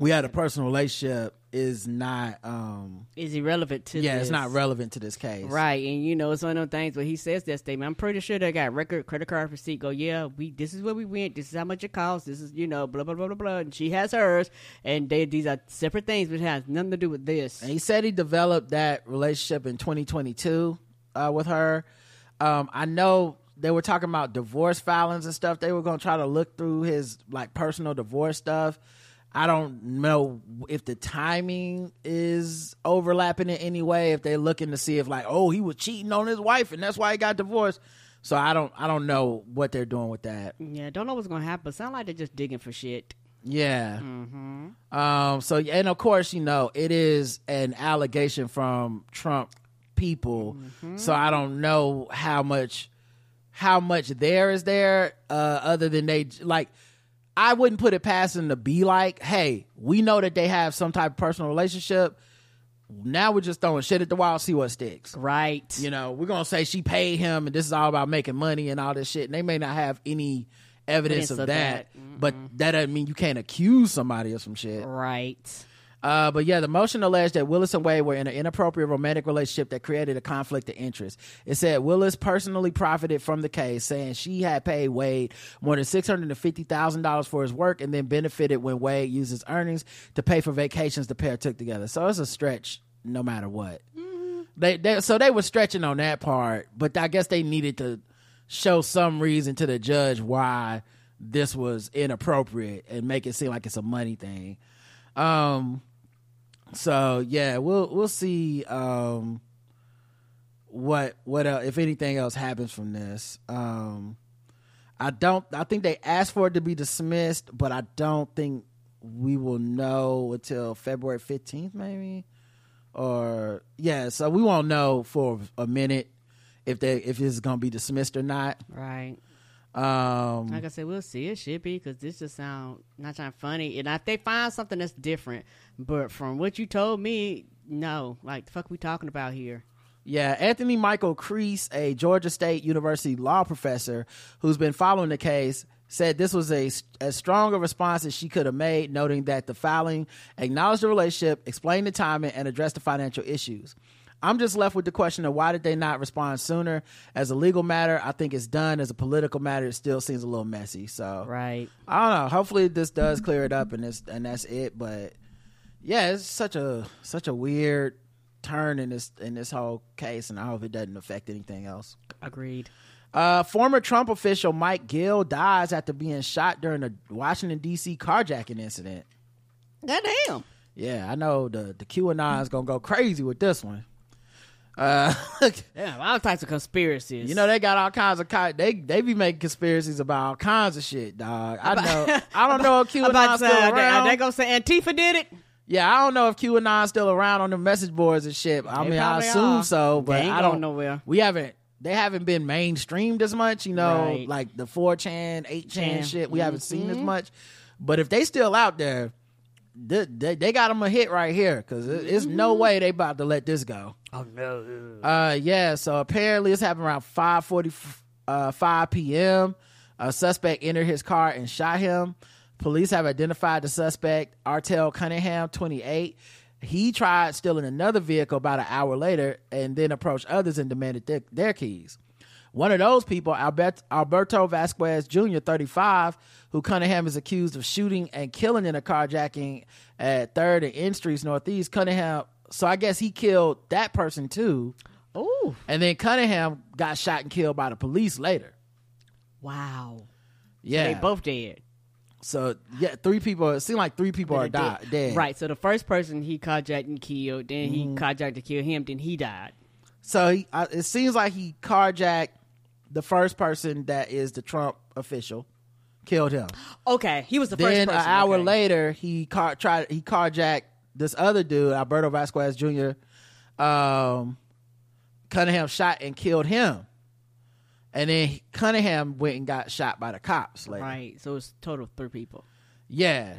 we had a personal relationship, is not. um Is irrelevant to Yeah, this. it's not relevant to this case. Right, and you know it's one of those things where he says that statement. I'm pretty sure they got record, credit card receipt. Go, yeah, we. This is where we went. This is how much it costs. This is you know blah blah blah blah blah. And she has hers, and they these are separate things, which has nothing to do with this. And he said he developed that relationship in 2022 uh, with her. Um, I know they were talking about divorce filings and stuff. They were going to try to look through his like personal divorce stuff. I don't know if the timing is overlapping in any way. If they're looking to see if like, oh, he was cheating on his wife and that's why he got divorced. So I don't, I don't know what they're doing with that. Yeah, don't know what's gonna happen. Sound like they're just digging for shit. Yeah. Um. So and of course, you know, it is an allegation from Trump people. So I don't know how much how much there is there. Uh, other than they like, I wouldn't put it past them to be like, hey, we know that they have some type of personal relationship. Now we're just throwing shit at the wall, see what sticks. Right. You know, we're gonna say she paid him, and this is all about making money and all this shit. And they may not have any evidence, Evidence of, of that, that. but that doesn't mean you can't accuse somebody of some shit. Right. Uh, but yeah, the motion alleged that Willis and Wade were in an inappropriate romantic relationship that created a conflict of interest. It said Willis personally profited from the case, saying she had paid Wade more than six hundred and fifty thousand dollars for his work, and then benefited when Wade used his earnings to pay for vacations the pair took together. So it's a stretch, no matter what. They, they so they were stretching on that part, but I guess they needed to show some reason to the judge why this was inappropriate and make it seem like it's a money thing. Um so yeah, we'll we'll see um what what el if anything else happens from this. Um I don't I think they asked for it to be dismissed, but I don't think we will know until February 15th maybe or yeah, so we won't know for a minute if they if it's going to be dismissed or not. Right. Um Like I said, we'll see. It should be because this just sound not trying funny. And if they find something that's different, but from what you told me, no. Like the fuck we talking about here? Yeah, Anthony Michael Kreis, a Georgia State University law professor who's been following the case, said this was a as strong a response as she could have made, noting that the filing acknowledged the relationship, explained the timing, and addressed the financial issues. I'm just left with the question of why did they not respond sooner? As a legal matter, I think it's done. As a political matter, it still seems a little messy. So Right. I don't know. Hopefully this does clear it up and this and that's it. But yeah, it's such a such a weird turn in this in this whole case, and I hope it doesn't affect anything else. Agreed. Uh, former Trump official Mike Gill dies after being shot during a Washington D.C. carjacking incident. Goddamn. Yeah, I know the the QAnon is gonna go crazy with this one. Uh, Yeah, all types of conspiracies. you know they got all kinds of co- they they be making conspiracies about all kinds of shit, dog. I know. I don't know if about QAnon's to still they, around. are they gonna say Antifa did it? Yeah, I don't know if QAnon's still around on the message boards and shit. I mean, I assume are. so, but I don't know where We haven't. They haven't been mainstreamed as much, you know, Right. like the four chan, eight chan Chan. shit. We haven't seen Mm-hmm. as much. But if they still out there, they, they, they got them a hit right here because it's no Mm-hmm. way they about to let this go. Oh no. Uh, yeah. So apparently, it's happened around five forty uh, five p.m. A suspect entered his car and shot him. Police have identified the suspect, Artel Cunningham, twenty eight. He tried stealing another vehicle about an hour later, and then approached others and demanded their, their keys. One of those people, Albert, Alberto Vasquez Jr., 35, who Cunningham is accused of shooting and killing in a carjacking at 3rd and N Streets Northeast. Cunningham, so I guess he killed that person too. Ooh. And then Cunningham got shot and killed by the police later. Wow. Yeah. They both dead. So yeah, three people. It seemed like three people are died, dead. Right. So the first person he carjacked and killed, then he Mm-hmm. carjacked to kill him, then he died. So he, uh, it seems like he carjacked the first person that is the Trump official, killed him. Okay, he was the first then an hour okay. later, he car tried he carjacked this other dude, Alberto Vasquez Jr. Um, Cunningham shot and killed him, and then Cunningham went and got shot by the cops later. Right. So it's total three people. Yeah.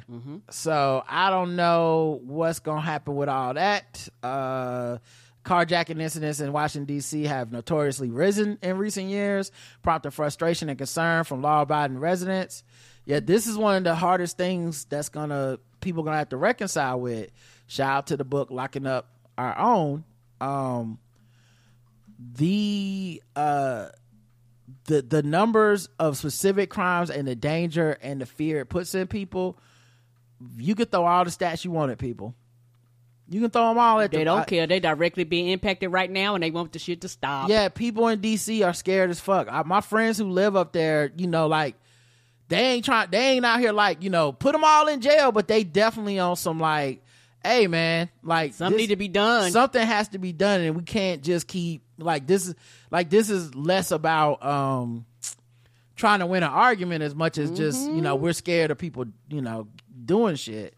So I don't know what's gonna happen with all that. Uh carjacking incidents in Washington D.C. have notoriously risen in recent years, prompting frustration and concern from law-abiding residents. Yet this is one of the hardest things that's gonna people gonna have to reconcile with. Shout out to the book "Locking Up Our Own." Um, the uh the the numbers of specific crimes and the danger and the fear it puts in people, you can throw all the stats you want at people. You can throw them all at They the, don't I- care. They directly being impacted right now, and they want the shit to stop. Yeah, people in DC are scared as fuck. I, my friends who live up there, you know, like they ain't trying, they ain't out here like you know, put them all in jail, but they definitely on some like, hey man, like Something this- need to be done. Something has to be done, and we can't just keep like this is like this is less about um trying to win an argument as much as just you know Mm-hmm. we're scared of people you know doing shit.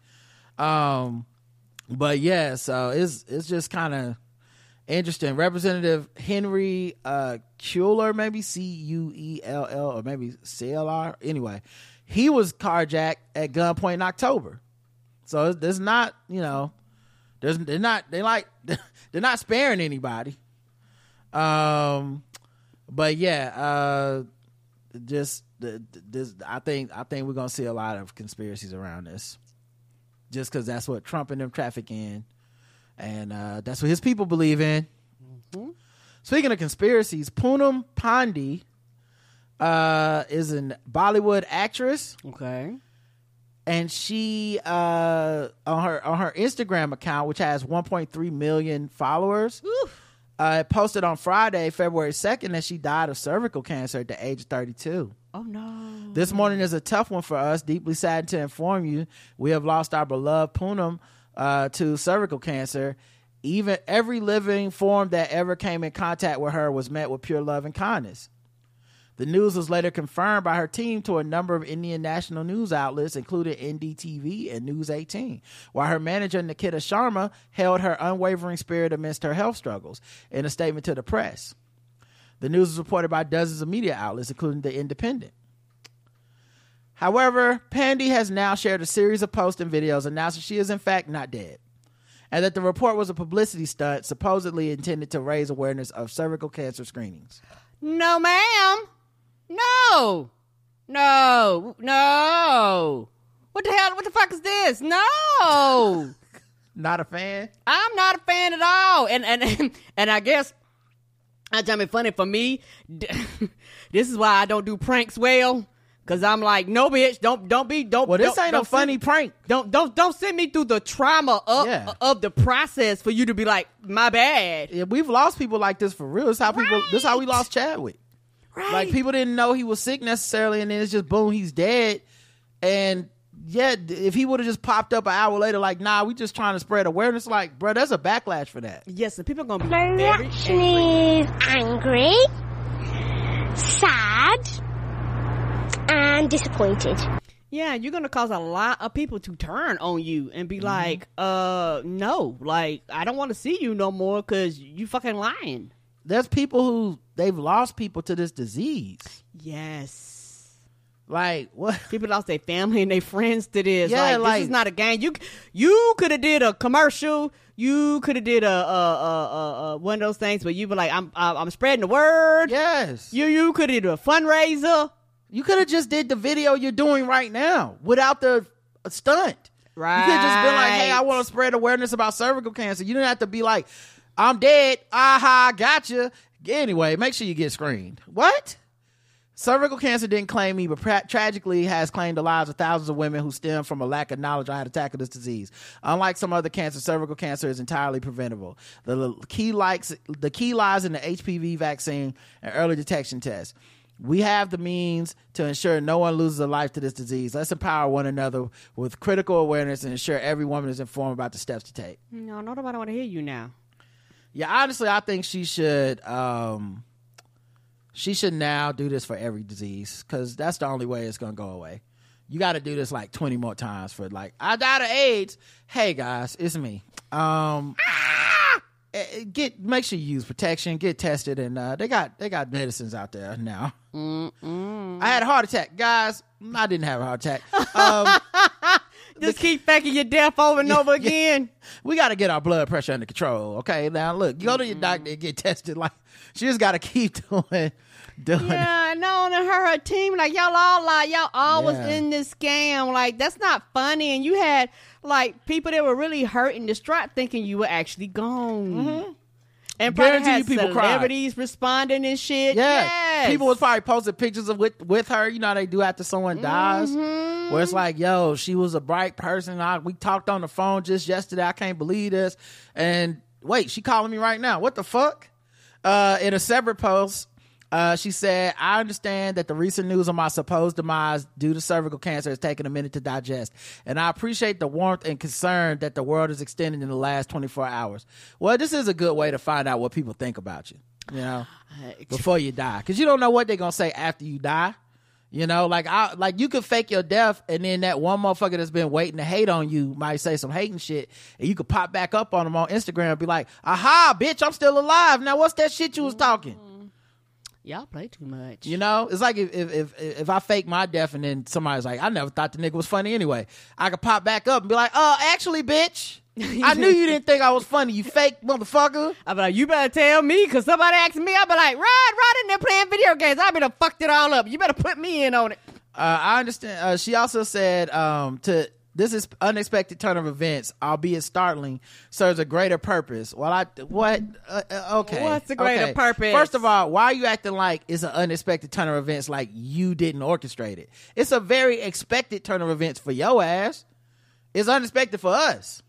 Um, but yeah, so it's it's just kind of interesting. Representative Henry uh Cuellar, maybe C U E L L or maybe C L R. Anyway, he was carjacked at gunpoint in October. So it's, it's not you know, there's they're not they like they're not sparing anybody. Um, but yeah, uh, just this I think I think we're gonna see a lot of conspiracies around this, just because that's what Trump and them traffic in, and uh, that's what his people believe in. Speaking of conspiracies, Poonam Pandey uh, is an Bollywood actress Okay. And she uh on her on her Instagram account, which has 1.3 million followers, uh, posted on Friday, February 2nd, that she died of cervical cancer at the age of 32. Oh no. This morning is a tough one for us. Deeply saddened to inform you, we have lost our beloved Poonam uh, to cervical cancer. Even every living form that ever came in contact with her was met with pure love and kindness. The news was later confirmed by her team to a number of Indian national news outlets, including NDTV and News 18, while her manager, Nikita Sharma, held her unwavering spirit amidst her health struggles in a statement to the press. The news was reported by dozens of media outlets, including The Independent. However, Pandey has now shared a series of posts and videos announcing she is in fact not dead, and that the report was a publicity stunt supposedly intended to raise awareness of cervical cancer screenings. No, ma'am. No. No. No. What the hell? What the fuck is this? No. Not a fan? I'm not a fan at all. And and and I guess I tell me funny for me. This is why I don't do pranks well. Cause I'm like, no, bitch, don't don't be don't. Well, this don't- ain't don't a funny prank. Don't don't don't send me through the trauma of Yeah. of the process for you to be like, my bad. Yeah, we've lost people like this for real. This how people. This how we lost Chadwick. Right. Like people didn't know he was sick necessarily, and then it's just boom, he's dead. And yeah, if he would have just popped up an hour later, like, nah, we just trying to spread awareness. Like, bro, there's a backlash for that. Yes, and people are gonna be My very reaction angry. is angry, sad, and disappointed. Yeah, you're gonna cause a lot of people to turn on you and Mm-hmm. be like, uh, no, like I don't want to see you no more because you fucking lying. There's people who they've lost people to this disease. Yes. Like what? People lost their family and their friends to this. Yeah, like, like- this is not a game. You you could have did a commercial. You could have did a, a, a, a, one of those things where you were like, I'm I'm I'm spreading the word. Yes, You you could have did a fundraiser. you could have just did the video you're doing right now without the stunt. Right. You could just been like, hey, I want to spread awareness about cervical cancer. You didn't have to be like, I'm dead. Aha, gotcha. Anyway, make sure you get screened. What? Cervical cancer didn't claim me, but pra- tragically has claimed the lives of thousands of women who stem from a lack of knowledge on how to tackle this disease. Unlike some other cancers, cervical cancer is entirely preventable. The key likes the key lies in the HPV vaccine and early detection tests. We have the means to ensure no one loses a life to this disease. Let's empower one another with critical awareness and ensure every woman is informed about the steps to take. No, nobody want to hear you now. Yeah, honestly, I think she should. Um, she should now do this for every disease because that's the only way it's gonna go away. You got to do this like twenty more times for like I died of AIDS. Hey guys, it's me. Um, eh, get make sure you use protection. Get tested, and uh, they got they got medicines out there now. I had a heart attack, guys. I didn't have a heart attack. Um, Just keep faking your death over and over again. we got to get our blood pressure under control. Okay, now look, go to your mm-hmm. doctor and get tested. Like she just got to keep doing, doing. Yeah, I know. And her, her team, like y'all all like y'all all was Yeah. in this scam. Like that's not funny. And you had like people that were really hurt and distraught, thinking you were actually gone. Mm-hmm. And probably Guarantee had you people cried. celebrities responding and shit. Yeah, Yes. people was probably posting pictures of with with her. You know how they do after someone dies, Mm-hmm. where it's like, "Yo, she was a bright person. I, we talked on the phone just yesterday. I can't believe this." And wait, she calling me right now. What the fuck? Uh, in a separate post, uh, she said, "I understand that the recent news of my supposed demise due to cervical cancer has taken a minute to digest, and I appreciate the warmth and concern that the world has extended in the last 24 hours. Well, this is a good way to find out what people think about you. You know." before you die. Because you don't know what they're gonna say after you die. You know like i like you could fake your death and then that one motherfucker that's been waiting to hate on you might say some hating shit and you could pop back up on them on instagram and be like aha bitch i'm still alive. Now what's that shit you was talking? Mm-hmm. Y'all play too much. you know it's like if if if, if i fake my death and then somebody's like i never thought the nigga was funny anyway. I could pop back up and be like oh actually bitch i knew you didn't think i was funny you fake motherfucker I be like, you better tell me, cause somebody asked me. I be like, Rod, Rod in there playing video games. I be done fucked it all up. You better put me in on it. Uh, I understand. Uh, she also said um, to this is unexpected turn of events, albeit startling, serves a greater purpose. Well, I what? Uh, uh, okay, What's the greater okay. purpose? First of all, why are you acting like it's an unexpected turn of events? Like you didn't orchestrate it. It's a very expected turn of events for your ass. It's unexpected for us.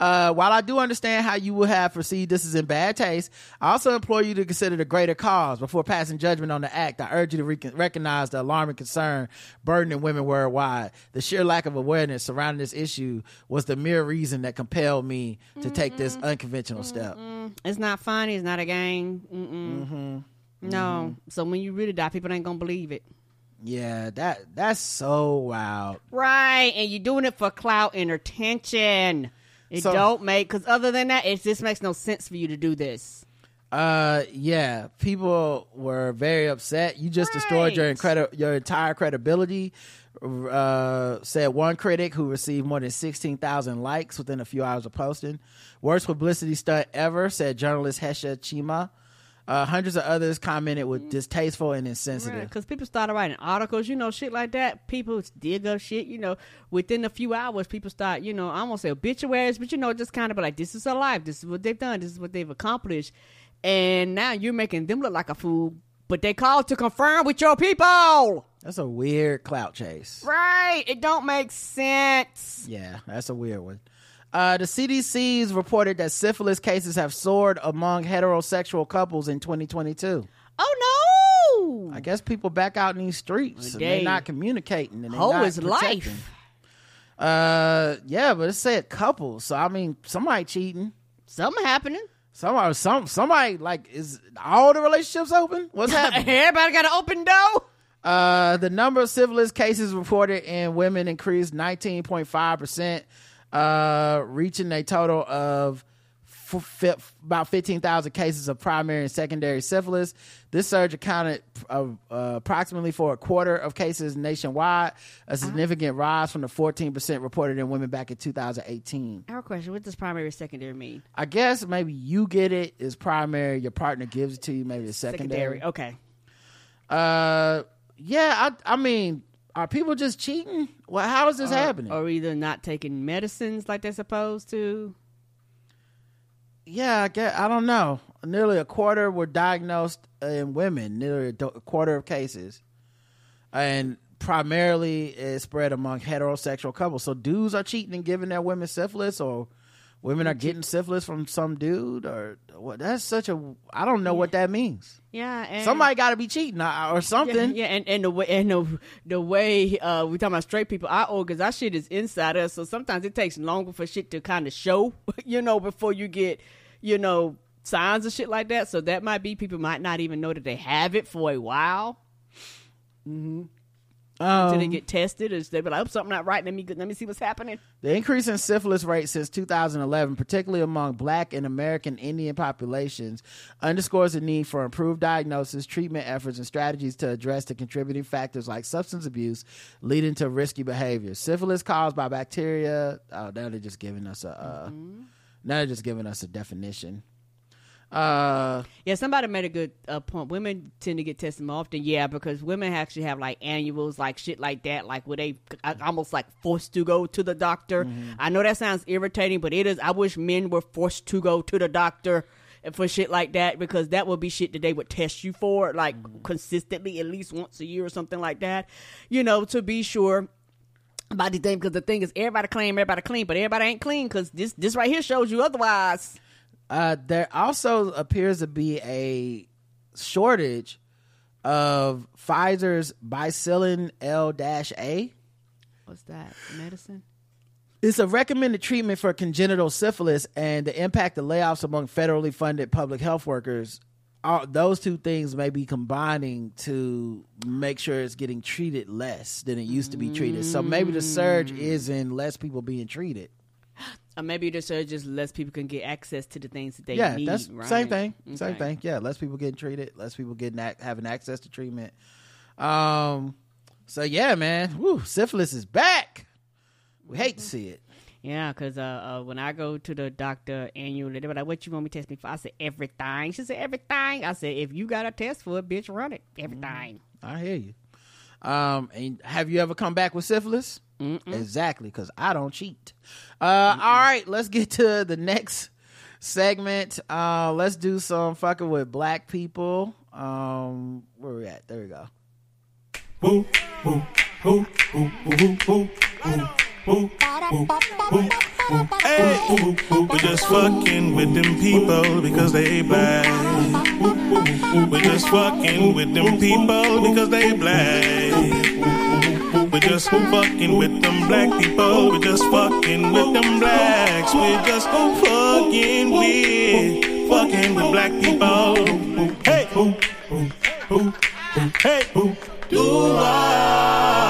Uh, while I do understand how you would have perceived this is in bad taste, I also implore you to consider the greater cause before passing judgment on the act. I urge you to rec- recognize the alarming concern burdening women worldwide. The sheer lack of awareness surrounding this issue was the mere reason that compelled me to take this unconventional step. It's not funny. It's not a game. Mm-mm. No. So when you really die, people ain't gonna believe it. Yeah, that that's so wild. Right, and you're doing it for clout and attention. It So- don't make because other than that, it just makes no sense for you to do this. Uh, yeah, people were very upset. You just destroyed your Right. incredi- your entire credibility. Uh, said one critic who received more than sixteen thousand likes within a few hours of posting. Worst publicity stunt ever, said journalist Hesha Chima. Uh, hundreds of others commented with distasteful and insensitive. Because people started writing articles, you know, shit like that. People dig up shit, you know. Within a few hours, people start, you know, I won't say obituaries, but you know, just kind of be like, this is their life. This is what they've done. This is what they've accomplished. And now you're making them look like a fool, but they called to confirm with your people. That's a weird clout chase. Right. It don't make sense. Yeah, that's a weird one. Uh, the CDC's reported that syphilis cases have soared among heterosexual couples in 2022. Oh, no. I guess people back out in these streets and They- they're not communicating and they're Hoe not is protecting. life. Uh, yeah, but it said couples, so I mean, somebody cheating. Something happening. Somebody, some, somebody like is all the relationships open? What's happening? Everybody got an open door. Uh, the number of syphilis cases reported in women increased 19.5%, uh, reaching a total of f- f- about 15,000 cases of primary and secondary syphilis. This surge accounted uh, uh, approximately for a quarter of cases nationwide, a significant rise from the 14% reported in women back in 2018. Our question. What does primary secondary mean? I guess maybe you get it is primary, your partner gives it to you, maybe it's secondary. Okay. Uh, yeah, I, I mean, are people just cheating? Well, how is this happening? Or either not taking medicines like they're supposed to. yeah, I get. I don't know. Nearly a quarter were diagnosed in women. Nearly a, quarter of cases, and primarily it's spread among heterosexual couples. So dudes are cheating and giving their women syphilis, or women are getting syphilis from some dude or what? That's such a I don't know what that means. Yeah, and Somebody got to be cheating uh, or something. yeah, and, and the way and the, the way uh, we talking about straight people, our organs, our shit is inside us. So sometimes it takes longer for shit to kind of show, you know, before you get, you know, signs of shit like that. So that might be people might not even know that they have it for a while until they Um, get tested. Or they be like, "Oh, something not right. Let me let me see what's happening." The increase in syphilis rate since 2011, particularly among Black and American Indian populations, underscores the need for improved diagnosis, treatment efforts, and strategies to address the contributing factors like substance abuse leading to risky behavior. Syphilis caused by bacteria. Oh, now they're just giving us a. Uh, Now they're just giving us a definition. Uh, Yeah, somebody made a good uh, point. Women tend to get tested more often, yeah, because women actually have like annuals, like shit like that, like where they almost like forced to go to the doctor. I know that sounds irritating, but it is. I wish men were forced to go to the doctor for shit like that because that would be shit that they would test you for, like consistently, at least once a year or something like that. You know, to be sure about the thing. Because the thing is, everybody claim everybody clean, but everybody ain't clean because this this right here shows you otherwise. Uh, there also appears to be a shortage of Pfizer's Bicillin L-A. What's that medicine? It's a recommended treatment for congenital syphilis and the impact of layoffs among federally funded public health workers. All, those two things may be combining to make sure it's getting treated less than it used to be treated. So maybe the surge is in less people being treated. Or maybe the surge just less people can get access to the things that they yeah, need. that's right? same thing. Same thing. Yeah, less people getting treated, less people getting having access to treatment. Um. So yeah, man. Woo, syphilis is back. We hate to see it. Yeah, because uh, uh, when I go to the doctor annually, they're like, "What you want me to test me for?" I said, "Everything." She said, "Everything." I said, "If you got a test for it, bitch, run it. Everything." I hear you. Um, and have you ever come back with syphilis? Exactly, because I don't cheat. Uh, all right, let's get to the next segment. Uh, let's do some fucking with black people. Um, where we at? There we go. Hey, we're just fucking with them people because they black. We're just fucking with them people because they black. We're just fucking with them black people. We're just fucking with them blacks. We're just fucking with, fucking with black people. Hey, hey, do I?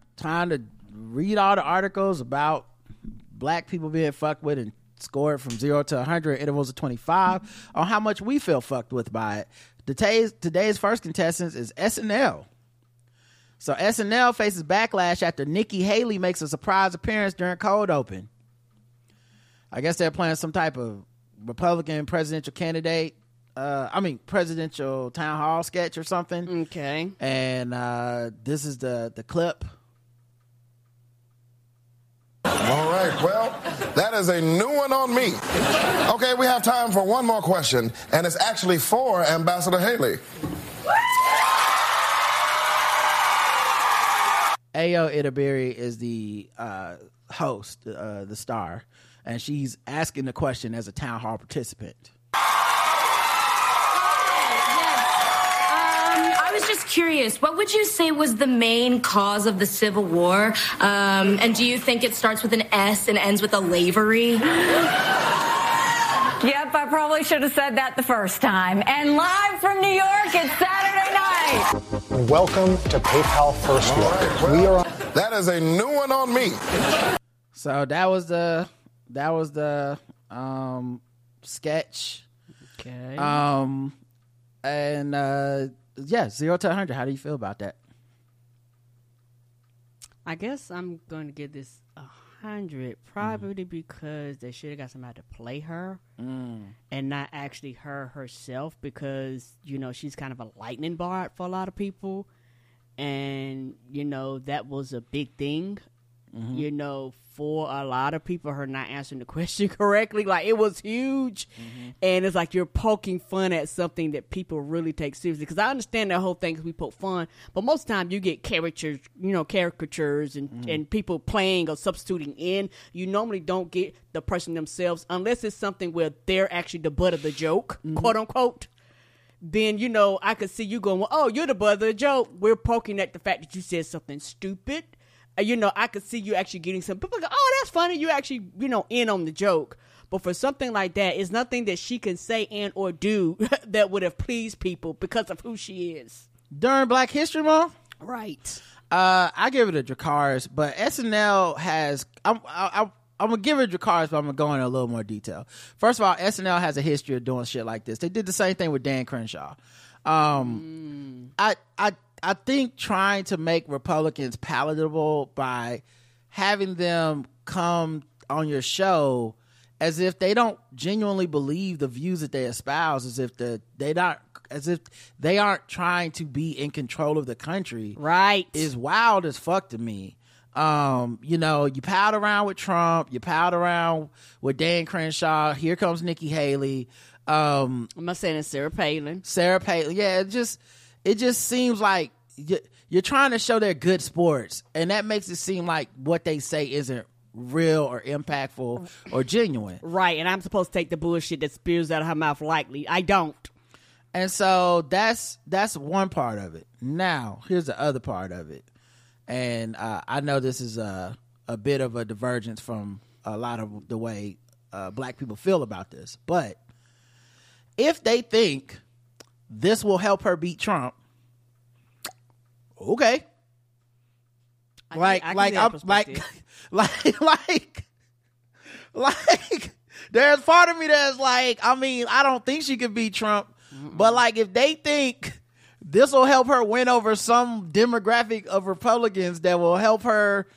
time to read all the articles about black people being fucked with and scored from zero to 100 intervals of 25 on how much we feel fucked with by it. Today's, today's first contestant is SNL. So SNL faces backlash after Nikki Haley makes a surprise appearance during Cold Open. I guess they're playing some type of Republican presidential candidate. Uh, I mean, presidential town hall sketch or something Okay. and uh, this is the the clip. All right, well, that is a new one on me. Okay, we have time for one more question, and it's actually for Ambassador Haley. Ayo Edebiri is the uh, host, uh, the star, and she's asking the question as a town hall participant. Just curious, what would you say was the main cause of the Civil War? Um, and do you think it starts with an S and ends with a lavery? Yep, I probably should have said that the first time. And live from New York, it's Saturday night. Welcome to PayPal First Look. right, well, we are On- that is a new one on me. So that was the that was the um, sketch. Okay. Um, and uh, yeah, zero to hundred. How do you feel about that? I guess I'm going to give this a hundred, probably because they should have got somebody to play her Mm. and not actually her herself, because you know she's kind of a lightning bolt for a lot of people, and you know that was a big thing. Mm-hmm. You know, for a lot of people, her not answering the question correctly, like it was huge, Mm-hmm. and it's like you're poking fun at something that people really take seriously. Because I understand that whole thing because we poke fun, but most time you get caricatures, you know, caricatures and Mm-hmm. and people playing or substituting in. You normally don't get the person themselves unless it's something where they're actually the butt of the joke, Mm-hmm. quote unquote. Then you know I could see you going, well, "Oh, you're the butt of the joke." We're poking at the fact that you said something stupid. You know, I could see you actually getting some people go, "Oh, that's funny." You actually, you know, in on the joke. But for something like that, it's nothing that she can say and or do that would have pleased people because of who she is. During Black History Month, Right. Uh, I give it a Dracarys, but SNL has. I'm. I, I, I'm gonna give it a Dracarys, but I'm gonna go into a little more detail. First of all, SNL has a history of doing shit like this. They did the same thing with Dan Crenshaw. Um, I, I, I think trying to make Republicans palatable by having them come on your show as if they don't genuinely believe the views that they espouse, as if the they not as if they aren't trying to be in control of the country. Right. Is wild as fuck to me. Um, you know, you palled around with Trump, you palled around with Dan Crenshaw, here comes Nikki Haley. Um I'm not saying it's Sarah Palin. Sarah Palin. Yeah, it just it just seems like you- you're trying to show they're good sports, and that makes it seem like what they say isn't real or impactful or genuine. Right, and I'm supposed to take the bullshit that spews out of her mouth lightly. I don't. And so that's that's one part of it. Now, here's the other part of it. And uh, I know this is a a bit of a divergence from a lot of the way uh, black people feel about this, but if they think this will help her beat Trump, okay. I Like, can like, I'm, like, like, like, like, there's part of me that's like, I mean, I don't think she could beat Trump, but like, if they think this will help her win over some demographic of Republicans that will help her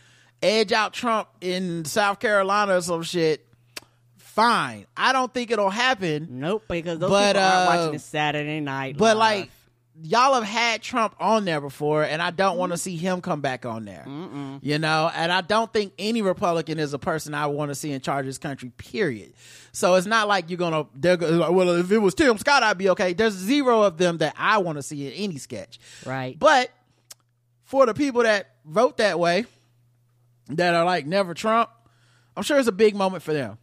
edge out Trump in South Carolina or some shit, fine. I don't think it'll happen. Nope, because those But, people aren't uh, watching this Saturday night. But Live. like, y'all have had Trump on there before, and I don't want to see him come back on there. You know, and I don't think any Republican is a person I want to see in charge of this country. Period. So it's not like you're gonna. They're gonna, well, if it was Tim Scott, I'd be okay. There's zero of them that I want to see in any sketch. right, But for the people that vote that way, that are like never Trump, I'm sure it's a big moment for them.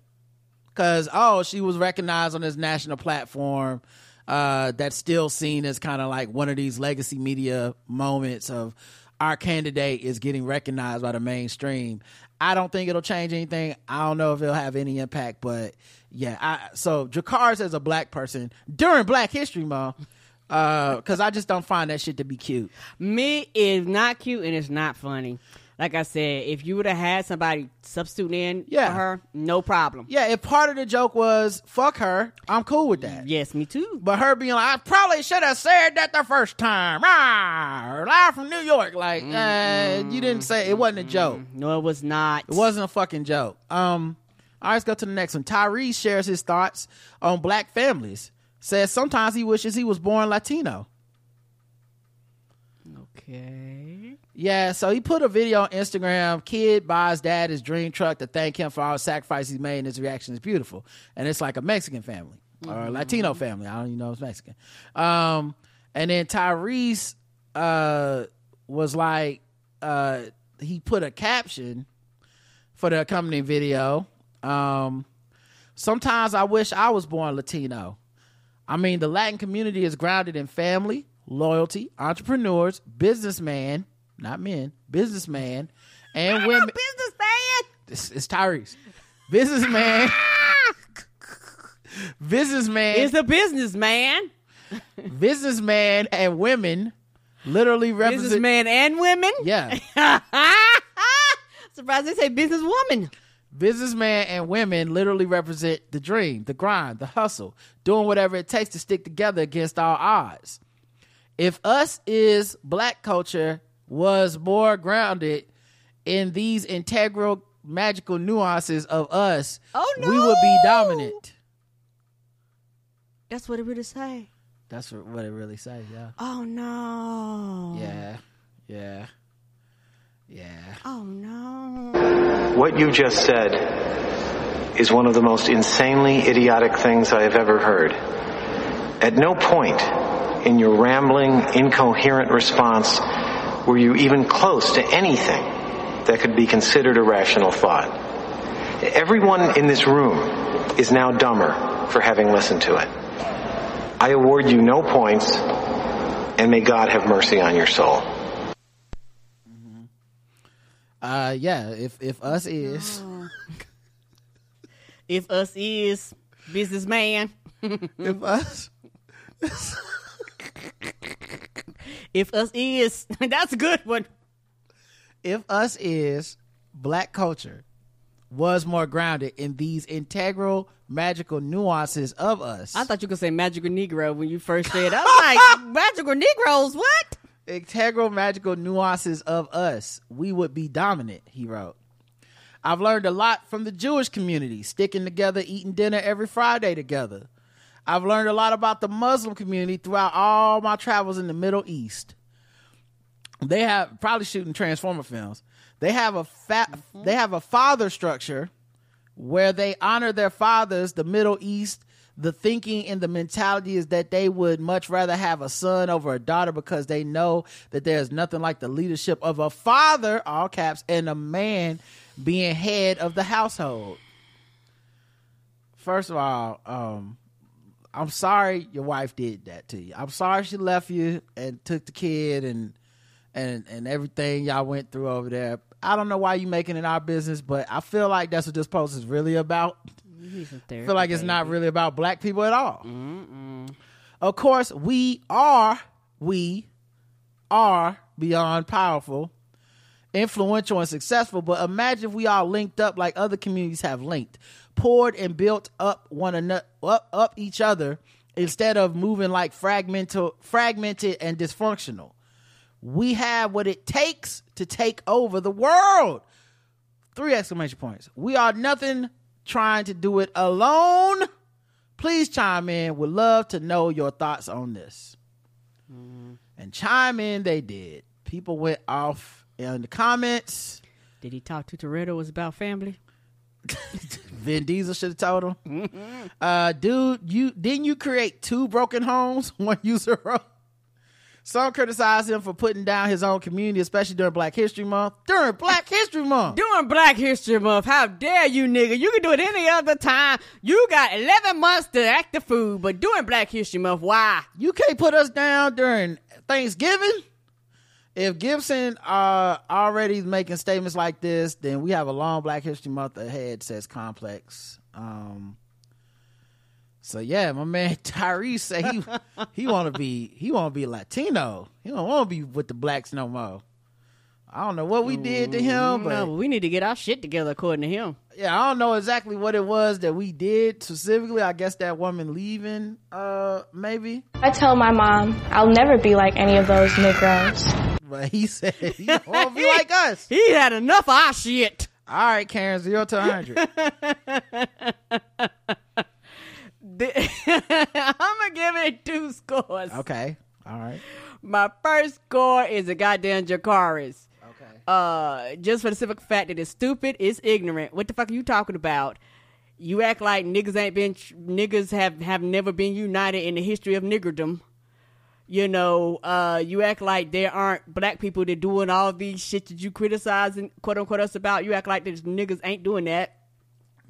Cause oh, she was recognized on this national platform. Uh, that's still seen as kind of like one of these legacy media moments of our candidate is getting recognized by the mainstream. I don't think it'll change anything. I don't know if it'll have any impact, but yeah. I, so Jakars as a black person during Black History Month, because I just don't find that shit to be cute. me is not cute and it's not funny. Like I said, if you would have had somebody substitute in Yeah. for her, no problem. Yeah, if part of the joke was fuck her, I'm cool with that. Yes, me too. But her being like, I probably should have said that the first time. Ah, live from New York. Like, uh, you didn't say it wasn't a joke. No, it was not. It wasn't a fucking joke. Um, all right, let's go to the next one. Tyrese shares his thoughts on black families. Says sometimes he wishes he was born Latino. Okay. Yeah, so he put a video on Instagram. Kid buys dad his dream truck to thank him for all the sacrifices he made, and his reaction is beautiful. And it's like a Mexican family or a Latino family. I don't even know if it's Mexican. Um, and then Tyrese uh, was like, uh, he put a caption for the accompanying video. Um, Sometimes I wish I was born Latino. I mean, the Latin community is grounded in family, loyalty, entrepreneurs, businessman, not men, businessman, and women. Businessman. It's, it's Tyrese. Businessman. businessman. It's a businessman. businessman and women literally represent. Businessman and women. Yeah. Surprised they say businesswoman. Businessman and women literally represent the dream, the grind, the hustle, doing whatever it takes to stick together against all odds. If us is black culture was more grounded in these integral magical nuances of us, Oh, no. we would be dominant. That's what it really say. That's what what it really says. Yeah. Oh no. Yeah. Yeah. Yeah. Oh no. What you just said is one of the most insanely idiotic things I have ever heard. At no point in your rambling, incoherent response were you even close to anything that could be considered a rational thought. Everyone in this room is now dumber for having listened to it. I award you no points, and may God have mercy on your soul. Uh yeah, if if us is If us is businessman. if us if us is that's a good one. if us is black culture was more grounded in these integral magical nuances of us. I thought you could say magical Negro when you first said. it. I was like, magical Negroes, what? integral magical nuances of us, we would be dominant, he wrote. I've learned a lot from the Jewish community, sticking together, eating dinner every Friday together. I've learned a lot about the Muslim community throughout all my travels in the Middle East. They have probably shooting Transformer films. They have a fa- they have a father structure where they honor their fathers, the Middle East. The thinking and the mentality is that they would much rather have a son over a daughter because they know that there's nothing like the leadership of a father, all caps, and a man being head of the household. First of all, um, I'm sorry your wife did that to you. I'm sorry she left you and took the kid and and and everything y'all went through over there. I don't know why you making it our business, but I feel like that's what this post is really about. I feel like it's not really about black people at all. Of course, we are we are beyond powerful, influential, and successful. But imagine if we all linked up like other communities have linked, poured and built up one another, up, up each other, instead of moving like fragmented, fragmented and dysfunctional. We have what it takes to take over the world. Three exclamation points. We are nothing trying to do it alone. Please chime in. Would love to know your thoughts on this. Mm-hmm. And chime in, they did. People went off in the comments. Did he talk to Toretto was about family? Vin Diesel should have told him. Uh, dude, you didn't you create two broken homes? One user wrote. Some criticize him for putting down his own community, especially during Black History Month. During Black History Month. During Black History Month, how dare you, nigga? You can do it any other time. You got 11 months to act the fool, but during Black History Month, why? You can't put us down during Thanksgiving. If Gibson uh already is making statements like this, then we have a long Black History Month ahead, says Complex. Um so yeah, my man Tyrese say he he wanna be he wanna be Latino. He don't wanna be with the blacks no more. I don't know what we did to him, but No, we need to get our shit together according to him. yeah, I don't know exactly what it was that we did specifically. I guess that woman leaving, uh, maybe. I tell my mom I'll never be like any of those Negroes. But he said don't wanna be like us. He had enough of our shit. All right, Karen, zero to hundred. I'm gonna give it two scores. Okay. All right. My first score is a goddamn Jakaris. Okay. Uh, just for the simple fact that it's stupid, it's ignorant. What the fuck are you talking about? You act like niggas ain't been niggas have have never been united in the history of niggerdom. You know, uh, you act like there aren't black people that doing all these shit that you criticizing quote unquote us about. You act like there's niggas ain't doing that.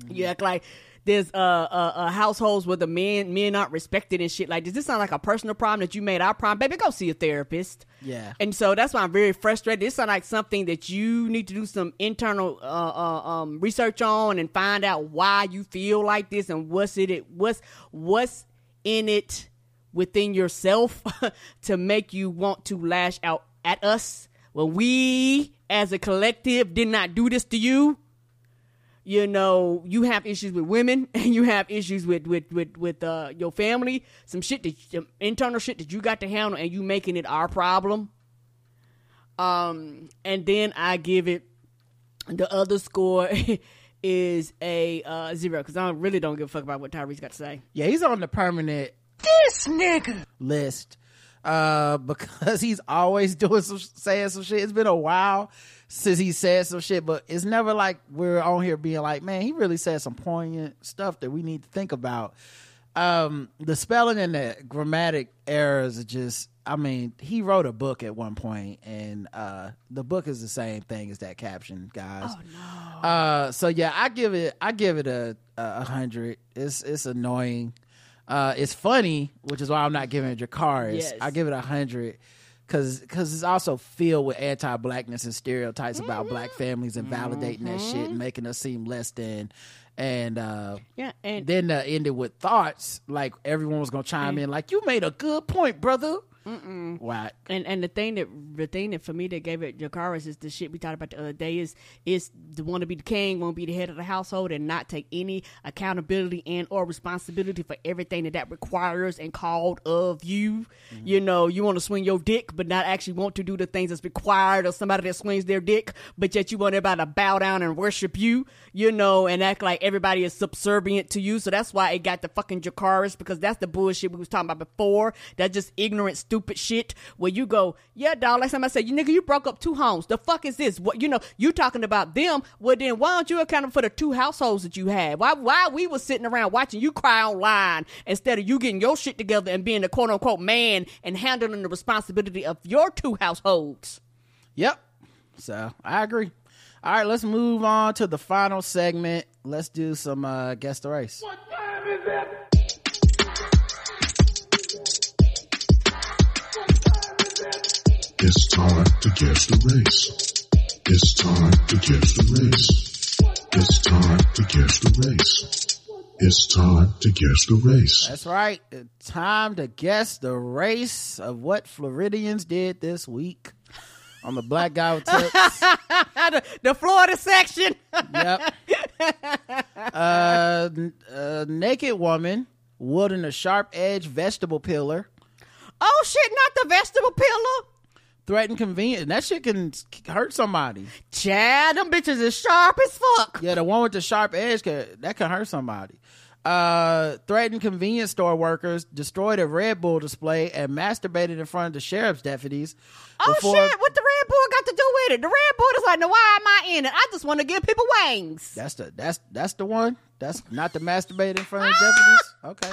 You act like there's uh, uh, uh households where the men men aren't respected and shit like this. This sound like a personal problem that you made our problem. Baby, go see a therapist. Yeah. And so that's why I'm very frustrated. This sounds like something that you need to do some internal uh, uh, um, research on and find out why you feel like this and what's it what's what's in it within yourself to make you want to lash out at us. When we as a collective did not do this to you. You know you have issues with women and you have issues with with with, with uh, your family. Some shit that some internal shit that you got to handle and you making it our problem. Um and then i give it The other score is a uh, zero because I really don't give a fuck about what Tyrese got to say. Yeah, he's on the permanent This nigga. list uh because he's always doing some saying some shit. It's been a while since he said some shit, but it's never like we're on here being like, man, he really said some poignant stuff that we need to think about. Um the spelling and the grammatic errors are just I mean, he wrote a book at one point and uh the book is the same thing as that caption, guys. Oh no. Uh so yeah, I give it I give it a a hundred. It's it's annoying. Uh, it's funny, which is why I'm not giving it Dracarys. Yes. I give it a hundred because because it's also filled with anti-blackness and stereotypes about black families and validating that shit and making us seem less than. And uh, Yeah, and then uh, ended with thoughts like everyone was gonna chime in like you made a good point, brother. Mm-mm. Whack. And and the thing that the thing that for me that gave it Jakaris is the shit we talked about the other day is is the want to be the king, want to be the head of the household, and not take any accountability and or responsibility for everything that that requires and called of you. Mm-hmm. You know, you want to swing your dick, but not actually want to do the things that's required of somebody that swings their dick, but yet you want everybody to bow down and worship you. You know, and act like everybody is subservient to you. So that's why it got the fucking Jakaris because that's the bullshit we was talking about before. That's just ignorant, stupid shit where you go, yeah, dog. Like somebody said, you nigga, you broke up two homes. The fuck is this? What you know? You talking about them? Well, then why don't you account for the two households that you had? Why why we was sitting around watching you cry online instead of you getting your shit together and being a quote unquote man and handling the responsibility of your two households? Yep. So I agree. All right, let's move on to the final segment. Let's do some uh, guess the race. It's time to guess the race. It's time to guess the race. It's time to guess the race. It's time to guess the race. That's right. It's time to guess the race of what Floridians did this week on the Black Guy with Tips. the, the Florida section. yep. Uh, n- a naked woman wielding a sharp edged vegetable peeler Oh shit, not the vegetable peeler. Threatened convenience. That shit can hurt somebody. Chad, them bitches is sharp as fuck. Yeah, the one with the sharp edge can, that can hurt somebody. Uh, threatened convenience store workers, destroyed a Red Bull display, and masturbated in front of the sheriff's deputies. Oh before- shit, what the Red Bull got to do with it? The Red Bull is like, no, why am I in it? I just want to give people wings. That's the that's that's the one. That's not the masturbate in front of deputies. Okay.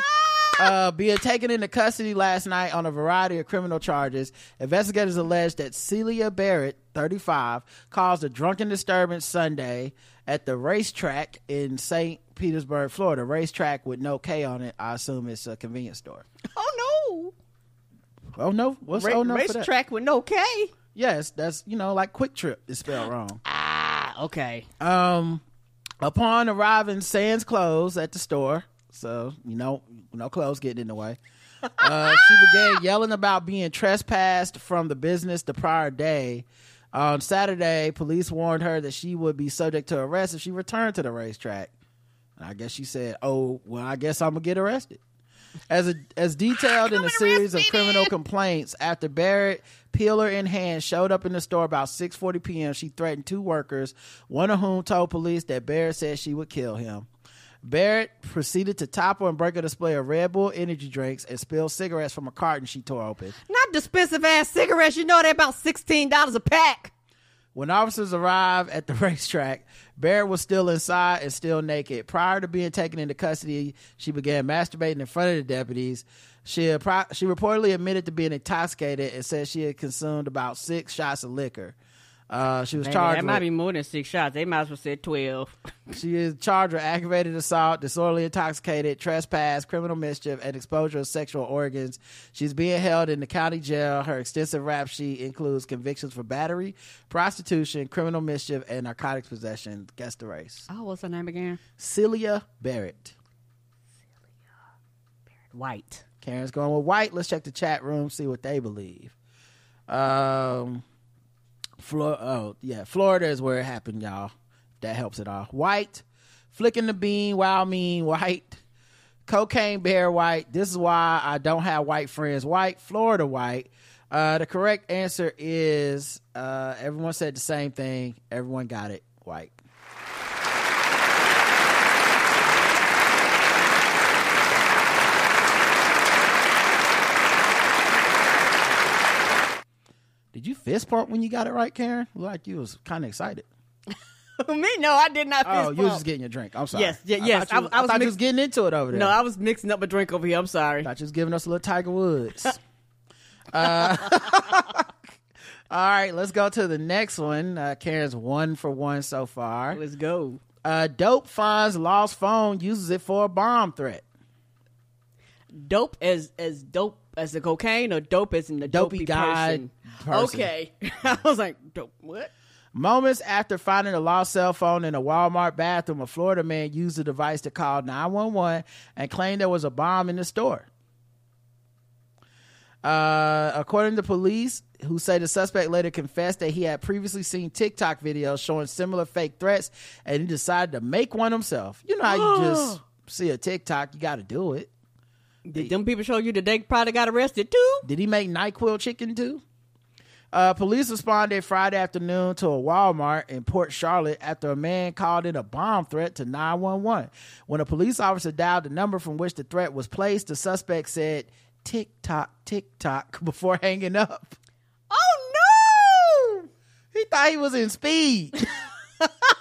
Uh, being taken into custody last night on a variety of criminal charges, investigators allege that Celia Barrett, 35, caused a drunken disturbance Sunday at the RaceTrac in St. Petersburg, Florida. RaceTrac with no K on it. I assume it's a convenience store. Oh no. Oh no, what's Ra- oh no for that? RaceTrac with no K. Yes, that's you know like QuikTrip is spelled wrong. Ah, okay. Um, upon arriving, Sans clothes at the store, so you know, no clothes getting in the way. Uh, she began yelling about being trespassed from the business the prior day. On Saturday, police warned her that she would be subject to arrest if she returned to the RaceTrac. And I guess she said, "Oh, well, I guess I'm gonna get arrested." As a, as detailed in a series of criminal complaints, after Barrett, peeler in hand, showed up in the store about 6:40 p.m., she threatened two workers, one of whom told police that Barrett said she would kill him. Barrett proceeded to topple and break a display of Red Bull energy drinks and spill cigarettes from a carton she tore open. Not expensive ass cigarettes. You know they're about sixteen dollars a pack. When officers arrived at the RaceTrac, Barrett was still inside and still naked. Prior to being taken into custody, she began masturbating in front of the deputies. She she reportedly admitted to being intoxicated and said she had consumed about six shots of liquor. Uh, she was charged. that might with- be more than six shots. They might as well say twelve. she is charged with aggravated assault, disorderly intoxicated, trespass, criminal mischief, and exposure of sexual organs. She's being held in the county jail. Her extensive rap sheet includes convictions for battery, prostitution, criminal mischief, and narcotics possession. Guess the race. Oh, what's her name again? Celia Barrett. Celia Barrett. White. Karen's going with white. Let's check the chat room, see what they believe. Um, Flor- oh yeah, Florida is where it happened, y'all. That helps at all. White, flicking the bean, wild mean, white, cocaine bear, white. This is why I don't have white friends. White, Florida, white. Uh, the correct answer is uh, everyone said the same thing. Everyone got it. white. Did you fist pump when you got it right, Karen? Looked like you was kind of excited. Me? No, I did not. Oh, you was just getting your drink. I'm sorry. Yes, yeah, I yes. you was, I, was thought you mix- was getting into it over there. No, I was mixing up a drink over here. I'm sorry. thought you was giving us a little Tiger Woods. uh, all right, let's go to the next one. Uh, Karen's one for one so far. Let's go. Uh, dope finds lost phone, uses it for a bomb threat. Dope as as dope as the cocaine, or dope as in the Dopey dopey guy person? person. Okay, I was like, dope. What? Moments after finding a lost cell phone in a Walmart bathroom, a Florida man used the device to call 911 and claimed there was a bomb in the store. Uh, according to police, who say the suspect later confessed that he had previously seen TikTok videos showing similar fake threats and he decided to make one himself. You know how you just see a TikTok, you got to do it. Did them people show you that they probably got arrested too? Did he make NyQuil chicken too? Uh, police responded Friday afternoon to a Walmart in Port Charlotte after a man called in a bomb threat to 911. When a police officer dialed the number from which the threat was placed, the suspect said, tick tock, tick tock, before hanging up. Oh no! He thought he was in speed. he,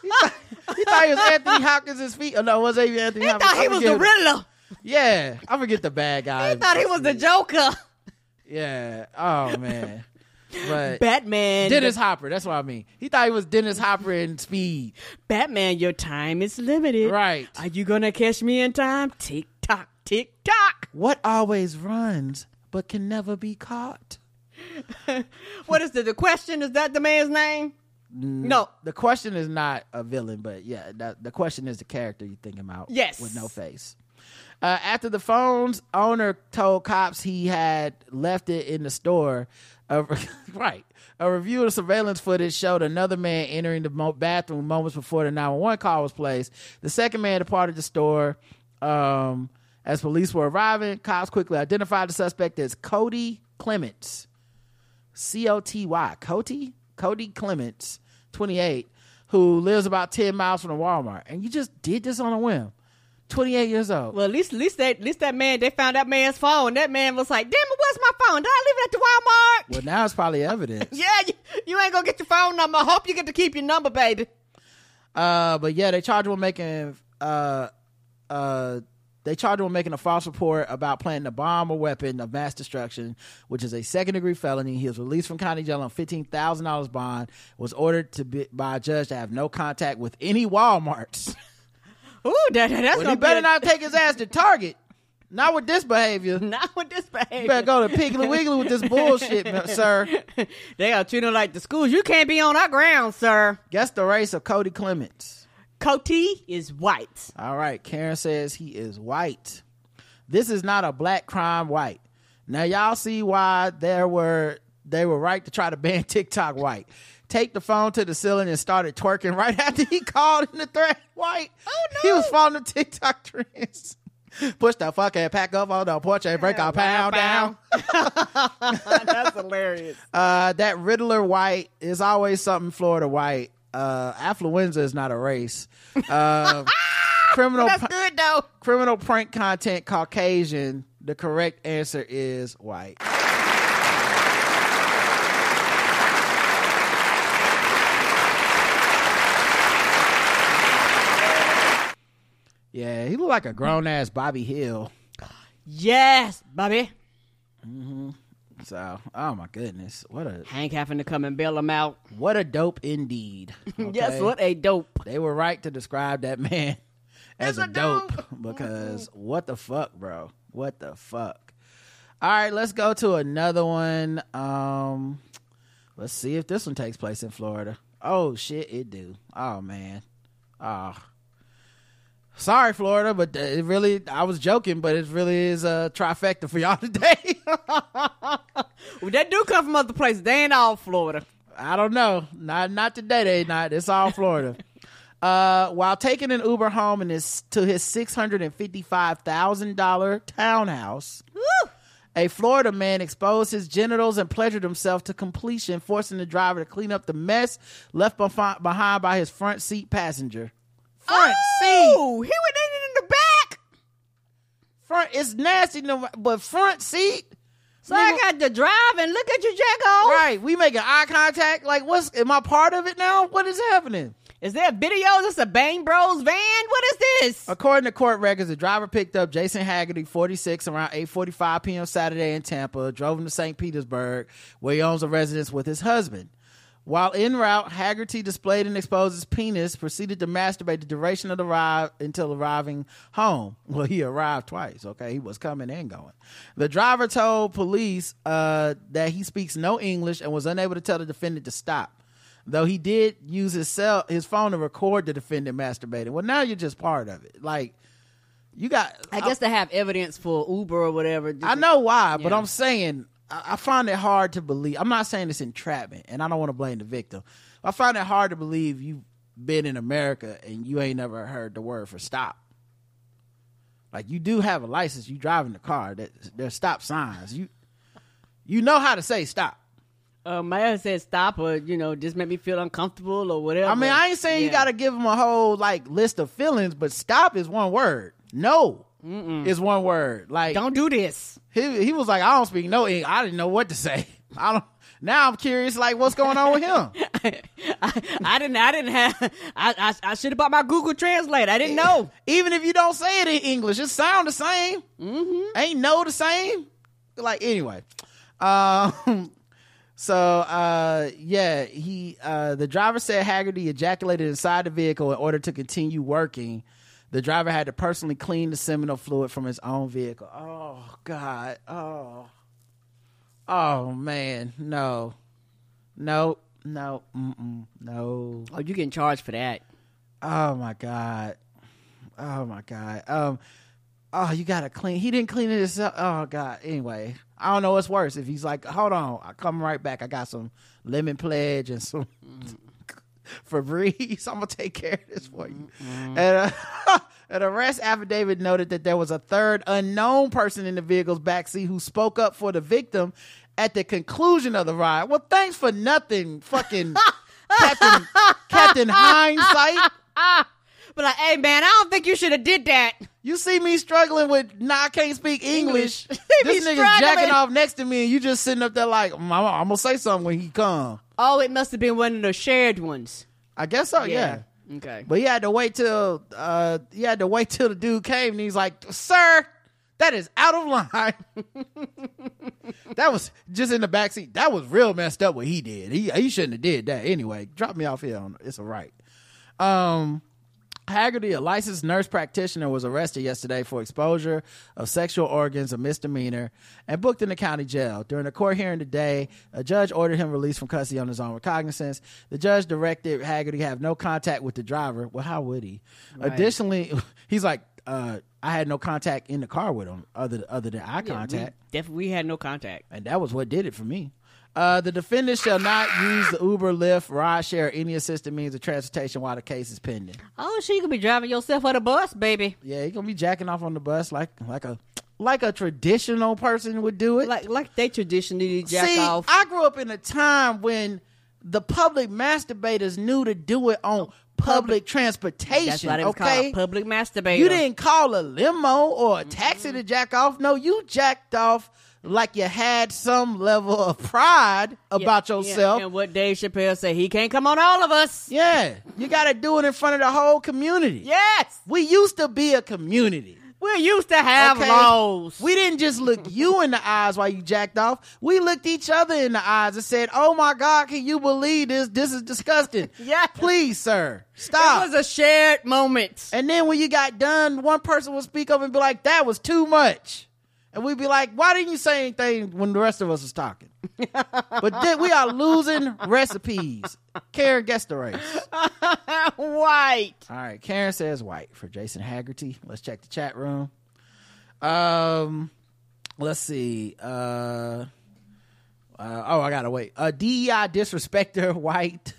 thought, he thought he was Anthony Hopkins in speed. Oh, no, it wasn't even Anthony He Hopkins. thought he was the Riddler. Yeah, I forget the bad guy. He thought he was the Joker. Yeah. Oh, man. But Batman. Dennis Hopper. That's what I mean. He thought he was Dennis Hopper in Speed. Batman, your time is limited. Right. Are you gonna catch me in time? Tick tock, tick tock. What always runs but can never be caught? What is the the question? Is that the man's name? No. The question is not a villain, but yeah, that, the question is the character you're thinking about. Yes. With no face. Uh, after the phone's owner told cops he had left it in the store, a, right. A review of surveillance footage showed another man entering the bathroom moments before the 911 call was placed. The second man departed the store. Um, as police were arriving, cops quickly identified the suspect as Cody Clements. C O T Y. Cody? Cody Clements, 28, who lives about 10 miles from the Walmart. And you just did this on a whim. 28 years old. Well, at least, at least that, at least that man, they found that man's phone. That man was like, "Damn it, where's my phone? Did I leave it at the Walmart?" Well, now it's probably evidence. Yeah, you, you ain't gonna get your phone number. I hope you get to keep your number, baby. Uh, but yeah, they charged him with making uh uh they charged him with making a false report about planting a bomb or weapon of mass destruction, which is a second degree felony. He was released from county jail on fifteen thousand dollars bond. Was ordered to be by a judge to have no contact with any WalMarts. Ooh, that, that's well, gonna he be better a- not take his ass to Target. Not with this behavior. Not with this behavior. You better go to Piggly Wiggly with this bullshit, sir. They are treating him like the schools. You can't be on our ground, sir. Guess the race of Cody Clements. Cody is white. All right, Karen says he is white. This is not a black crime white. Now y'all see why there were they were right to try to ban TikTok white. Take the phone to the ceiling and started twerking right after he called in the threat white. Oh no. He was following the TikTok trends. Push the fucking pack up on the porch and break our pound down. That's hilarious. Uh, that Riddler white is always something Florida white. Uh, affluenza is not a race. Uh, criminal, That's good though. criminal prank content Caucasian. The correct answer is white. Yeah, he looked like a grown ass Bobby Hill. Yes, Bobby. Mm-hmm. So, oh my goodness, what a Hank having to come and bail him out. what a dope indeed. Yes, what a dope. They were right to describe that man as a a dope dope. because mm-hmm. what the fuck, bro? What the fuck? All right, let's go to another one. Um let's see if this one takes place in Florida. Oh shit, it do. Oh man. Oh. Sorry, Florida, but it really I was joking, but it really is a trifecta for y'all today. Well, that do come from other places. They ain't all Florida. I don't know. Not not today. They not. It's all Florida. uh, while taking an Uber home in his to his six hundred and fifty five thousand dollar townhouse, A Florida man exposed his genitals and pleasured himself to completion, forcing the driver to clean up the mess left behind by his front seat passenger. Front seat. Oh, he went in the back. Front. It's nasty, but front seat. So I got to drive and look at you, Jacko. Right. We making eye contact. Like, what's? Am I part of it now? What is happening? Is there a video? Is this a Bang Bros van? What is this? According to court records, the driver picked up Jason Haggerty, 46, around 8:45 p.m. Saturday in Tampa, drove him to St. Petersburg, where he owns a residence with his husband. While en route, Haggerty displayed and exposed his penis, proceeded to masturbate the duration of the ride until arriving home. Well, he arrived twice, okay? He was coming and going. The driver told police uh, that he speaks no English and was unable to tell the defendant to stop. Though he did use his cell, his phone to record the defendant masturbating. Well, now you're just part of it. Like, you got. I guess they have evidence for Uber or whatever. I know why, but I'm saying I, I find it hard to believe. I'm not saying it's entrapment, and I don't want to blame the victim. I find it hard to believe you've been in America and you ain't never heard the word for stop. Like you do have a license, you driving the car. That there's stop signs. You you know how to say stop. Uh, Maya said stop or, you know, just make me feel uncomfortable or whatever. I mean, I ain't saying you got to give them a whole like list of feelings, but stop is one word. No is one word. Like don't do this. He he was like, I don't speak no English. I didn't know what to say. I don't. Now I'm curious, like what's going on with him? I didn't. I didn't have. I I, I should have bought my Google Translate. I didn't know. Even if you don't say it in English, it sound the same. Mm-hmm. Ain't no the same. Like anyway, um. So uh yeah, he uh the driver said Haggerty ejaculated inside the vehicle in order to continue working. The driver had to personally clean the seminal fluid from his own vehicle. Oh God. Oh. Oh man. No. No. No. Mm-mm. No. Oh, you getting charged for that? Oh my God. Oh my God. Um oh you gotta clean he didn't clean it himself. Oh God. Anyway. I don't know what's worse. If he's like, hold on, I come right back. I got some lemon pledge and some Febreze. I'm gonna take care of this for you. And uh, an arrest affidavit noted that there was a third unknown person in the vehicle's backseat who spoke up for the victim at the conclusion of the ride. Well, thanks for nothing, fucking Captain Captain Hindsight. But like, hey man, I don't think you should have did that. You see me struggling with, nah, I can't speak English. English. this Me nigga struggling. jacking off next to me, and you just sitting up there like, I'm, I'm gonna say something when he come. Oh, it must have been one of the shared ones. I guess so, yeah. Okay. But he had to wait till uh he had to wait till the dude came and he's like, Sir, that is out of line. that was just in the back seat. That was real messed up what he did. He he shouldn't have did that. Anyway, drop me off here on it's all right. Um Haggerty, a licensed nurse practitioner, was arrested yesterday for exposure of sexual organs, a misdemeanor, and booked in the county jail. During a court hearing today, a judge ordered him released from custody on his own recognizance. The judge directed Haggerty have no contact with the driver. Well, how would he? Right. Additionally, he's like, uh, I had no contact in the car with him, other other than eye Yeah, contact, we definitely we had no contact. and that was what did it for me. Uh, the defendant shall not use the Uber, Lyft, rideshare, or any assisted means of transportation while the case is pending. Oh, she could be driving yourself on the bus, baby. Yeah, he gonna be jacking off on the bus like like a like a traditional person would do it. Like like they traditionally jack See, off. I grew up in a time when the public masturbators knew to do it on public transportation. That's why they was okay, public masturbator. you didn't call a limo or a taxi to jack off. No, you jacked off like you had some level of pride about Yeah, yourself. And what Dave Chappelle said, he can't come on all of us. Yeah, you got to do it in front of the whole community. Yes, we used to be a community. We used to have Okay? laws. We didn't just look you in the eyes while you jacked off. We looked each other in the eyes and said, "Oh my God, can you believe this? This is disgusting." Yeah. please, sir, stop. It was a shared moment. and then when you got done, one person would speak up and be like, "That was too much," and we'd be like, "Why didn't you say anything when the rest of us was talking?" but then we are losing recipes. Karen gets the race. White. All right, Karen says white for Jason Haggerty. Let's check the chat room. Um, let's see. Uh, uh oh, I gotta wait. Uh, DEI disrespecter white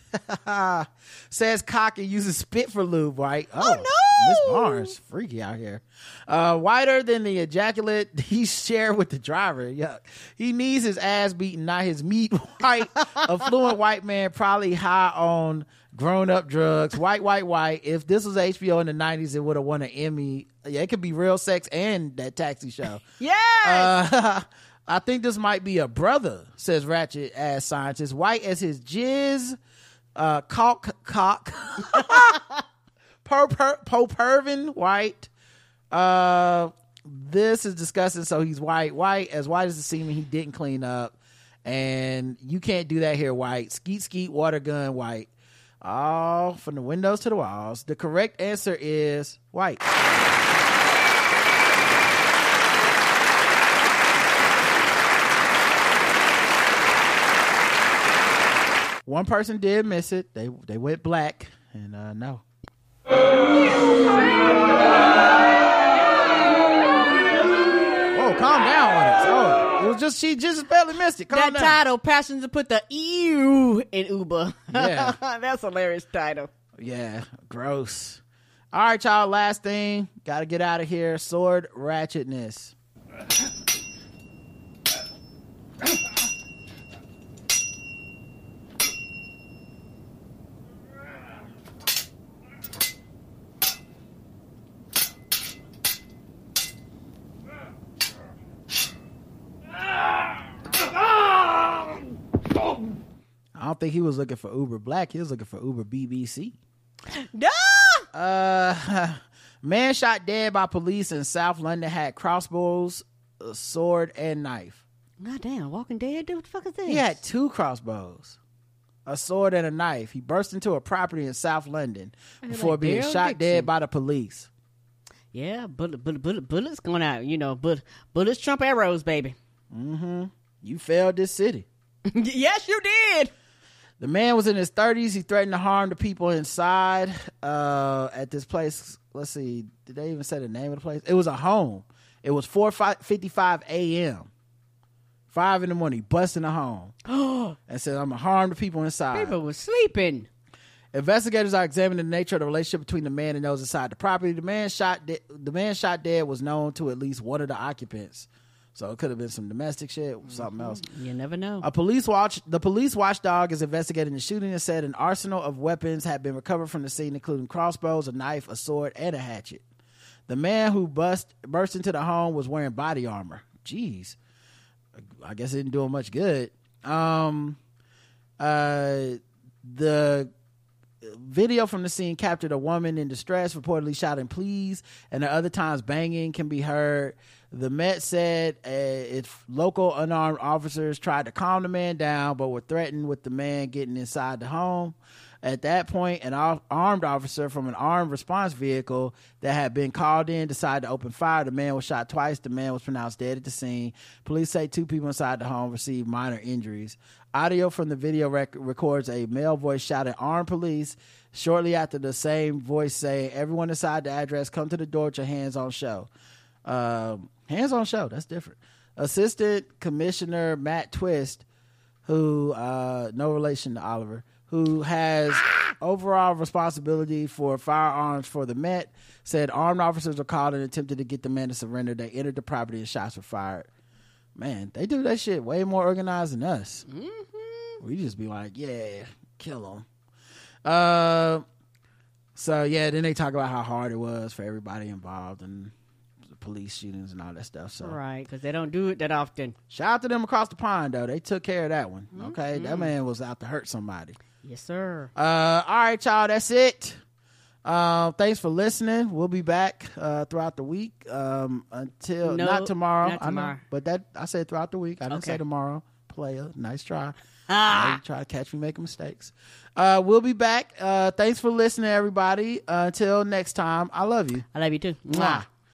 says cock and uses spit for lube. White. Oh, Miss Barnes, freaky out here. Uh, whiter than the ejaculate he shared with the driver. Yuck. He needs his ass beaten, not his meat. White, affluent white man, probably high on grown up drugs. White, white, white. If this was HBO in the nineties, it would have won an Emmy. Yeah, it could be real sex and that taxi show. yeah. Uh, I think this might be a brother, says Ratchet ass scientist. White as his jizz, uh, cock, cock, Popervin, white. Uh, this is disgusting. So he's white, white, as white as the semen he didn't clean up. And you can't do that here, white. Skeet, skeet, water gun, white. All from the windows to the walls. The correct answer is white. One person did miss it. They they went black, and uh, no. Oh, calm down on it. Oh, it was just she just barely missed it. Calm that down. title, to put the ew in Uber. Yeah. That's hilarious title. Yeah, gross. All right, y'all. Last thing, got to get out of here. Sword ratchetness. I don't think he was looking for Uber Black. He was looking for Uber BBC. No. Uh, man shot dead by police in South London had crossbows, a sword, and knife. God damn, Walking Dead, dude. What the fuck is this? He had two crossbows, a sword, and a knife. He burst into a property in South London Like before being Daryl shot Dixon. dead by the police. Yeah, bullet, bullet, bullet, bullets going out. You know, bullet, bullets trump arrows, baby. Mm-hmm. You failed this city. yes, you did. The man was in his 30s. He threatened to harm the people inside uh, at this place. Let's see. Did they even say the name of the place? It was a home. It was 4.55 a.m. 5 in the morning. busting a home and said, I'm going to harm the people inside. People were sleeping. Investigators are examining the nature of the relationship between the man and those inside the property. The man shot de- the man shot dead was known to at least one of the occupants. So it could have been some domestic shit, something else. You never know. A police watch the police watchdog is investigating the shooting and said an arsenal of weapons had been recovered from the scene, including crossbows, a knife, a sword, and a hatchet. The man who bust burst into the home was wearing body armor. Jeez. I guess it didn't do him much good. Um uh the video from the scene captured a woman in distress, reportedly shouting "please," and at other times banging can be heard. The Met said uh, if local unarmed officers tried to calm the man down, but were threatened with the man getting inside the home. At that point, an ar- armed officer from an armed response vehicle that had been called in decided to open fire. The man was shot twice. The man was pronounced dead at the scene. Police say two people inside the home received minor injuries. Audio from the video rec- records a male voice shouting "armed police." Shortly after, the same voice saying, "Everyone inside the address, come to the door with your hands on show." Um, hands on show. That's different. Assistant Commissioner Matt Twist, who uh, no relation to Oliver, who has overall responsibility for firearms for the Met, said armed officers were called and attempted to get the man to surrender. They entered the property and shots were fired. Man, they do that shit way more organized than us. We just be like, yeah, kill them. Uh, so yeah, then they talk about how hard it was for everybody involved and police shootings and all that stuff. So Right, because they don't do it that often. shout out to them across the pond though. They took care of that one. Okay, that man was out to hurt somebody. Yes, sir. Uh, all right, y'all. That's it. Uh, thanks for listening. We'll be back uh, throughout the week. Um, until No, not tomorrow. not I know, but that I said throughout the week. I didn't say tomorrow. Player, nice try. Ah. Try to catch me making mistakes. Uh, we'll be back. Uh, thanks for listening, everybody. Uh, until next time. I love you. I love you too. Mwah.